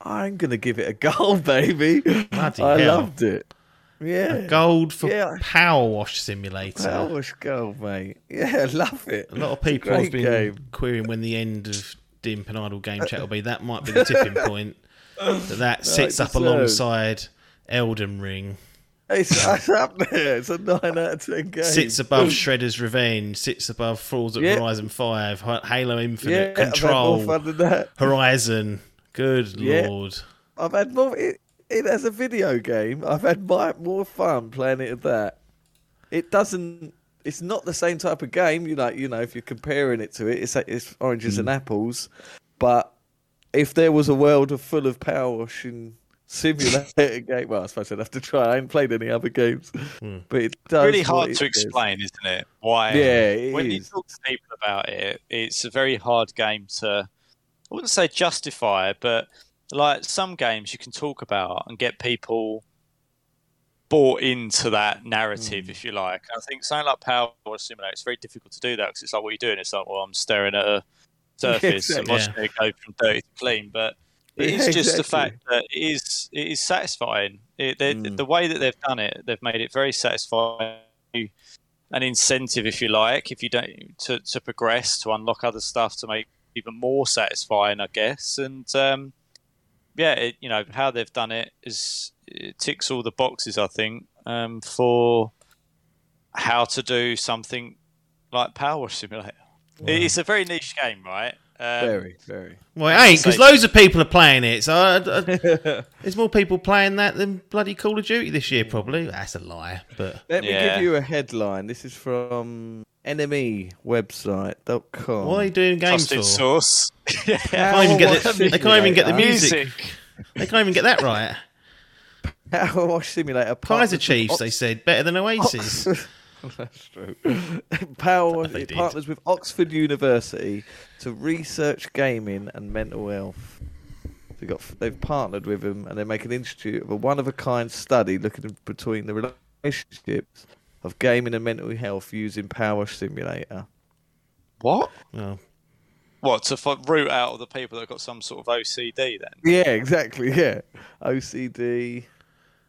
I'm gonna give it a goal, baby. Bloody I hell. loved it. Yeah, gold for Yeah. Power Wash Simulator. Powish goal, mate. Yeah, love it. A lot of people have been game. querying when the end of Dimp and Idle Game Chat will be. That might be the tipping point. That that sits up alongside Elden Ring, It's, it's up there. It's a nine out of ten game. sits above Shredder's Revenge, sits above Forza Yeah. Horizon Five, Halo yeah, Infinite, more Control, fun than that. Horizon. Good Yeah. lord! I've had more. It, it as a video game. I've had my, more fun playing it than that. It doesn't. It's not the same type of game. You know. You know, if you're comparing it to it, it's it's oranges and hmm. apples. But if there was a world of full of power washing simulator game, well, I suppose I'd have to try. I ain't played any other games, hmm. but it does. really hard it to says. explain, isn't it? Why? Yeah, it when you talk to people about it, it's a very hard game to. I wouldn't say justify, but like some games you can talk about and get people bought into that narrative, Hmm. if you like. I think something like Power Wash Simulator, it's very difficult to do that because it's like, what are you doing? It's like, well, I'm staring at a surface and watching it go from dirty to clean. But It is Yeah, just the fact that it is it is satisfying. It, they, Mm. The way that they've done it, they've made it very satisfying. An incentive, if you like, if you don't to, to progress to unlock other stuff to make even more satisfying, I guess. And um, yeah, it, you know how they've done it is it ticks all the boxes. I think um, for how to do something like Power Wash Simulator. It- It's a very niche game, right? Um, Very, very. Well, it ain't because loads of people are playing it. So I, I- there's more people playing that than bloody Call of Duty this year, probably. That's a lie, but Let me Yeah. give you a headline. This is from enemywebsite.com. what are they doing games Trusted for? source. They can't even get the, they can't even get the music. Music. They can't even get that right. Power Wash Simulator. Kaiser partners with Chiefs, Ox- they said, better than Oasis. That's true. Power Wash They it did. partners with Oxford University to research gaming and mental health. They got they've partnered with them and they make an institute of a one of a kind study looking between the relationships of gaming and mental health using Power Wash Simulator. What? Well, What to f- root out all the people that got some sort of OCD? Then Yeah, exactly. Yeah, OCD,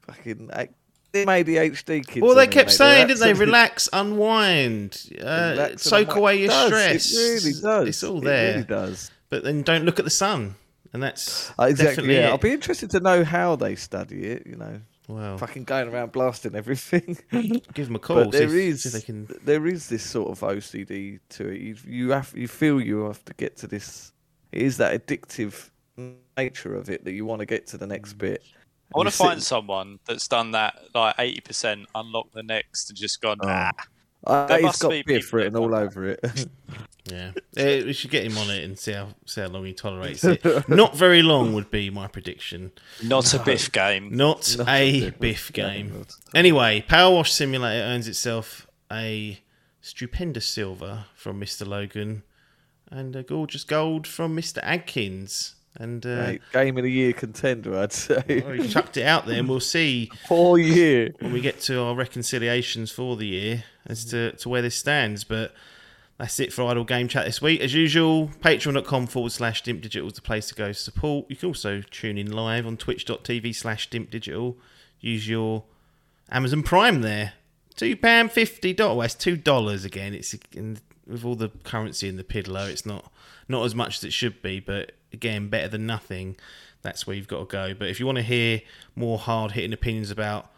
fucking ac- them ADHD kids. well, they kept mate. saying, They're didn't they? Relax, unwind, uh, Relax soak unwind. away your It does, stress. It really does. It's all there. It really does. But then don't look at the sun, and that's Uh, exactly. definitely Yeah, it. I'll be interested to know how they study it. You know, Well, fucking going around blasting everything. give them a call. but there if- is see if they can. there is this sort of OCD to it. You you have you feel you have to get to this. It is that addictive nature of it that you want to get to the next bit. I want to sit- find someone that's done that like eighty percent, unlock the next, and just gone. Nah. Uh, There it's must got be Biff people that written all over it. Yeah, Eh, we should get him on it and see how see how long he tolerates it. Not very long would be my prediction. Not a biff game. Not, Not a a biff game. Not- Anyway, Power Wash Simulator earns itself a stupendous silver from Mr. Logan and a gorgeous gold from Mr. Adkins. And uh, Mate, game of the year contender, I'd say. well, he chucked it out there, and we'll see For year. when we get to our reconciliations for the year as to, to where this stands. But that's it for Idle Game Chat this week. As usual, patreon.com forward slash Dimp Digital is the place to go to support. You can also tune in live on twitch.tv slash Dimp Digital. Use your Amazon Prime there. £2.50. Well, it's $2 again. It's in, with all the currency in the piddler, it's not, not as much as it should be, but again, better than nothing. That's where you've got to go. But if you want to hear more hard hitting opinions about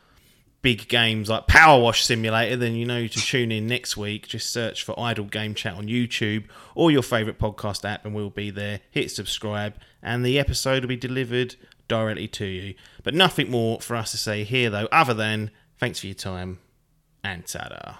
big games like Power Wash Simulator, then you know to tune in next week. Just search for Idle Game Chat on YouTube or your favourite podcast app, and we'll be there. Hit subscribe, and the episode will be delivered directly to you. But nothing more for us to say here, though, other than thanks for your time and ta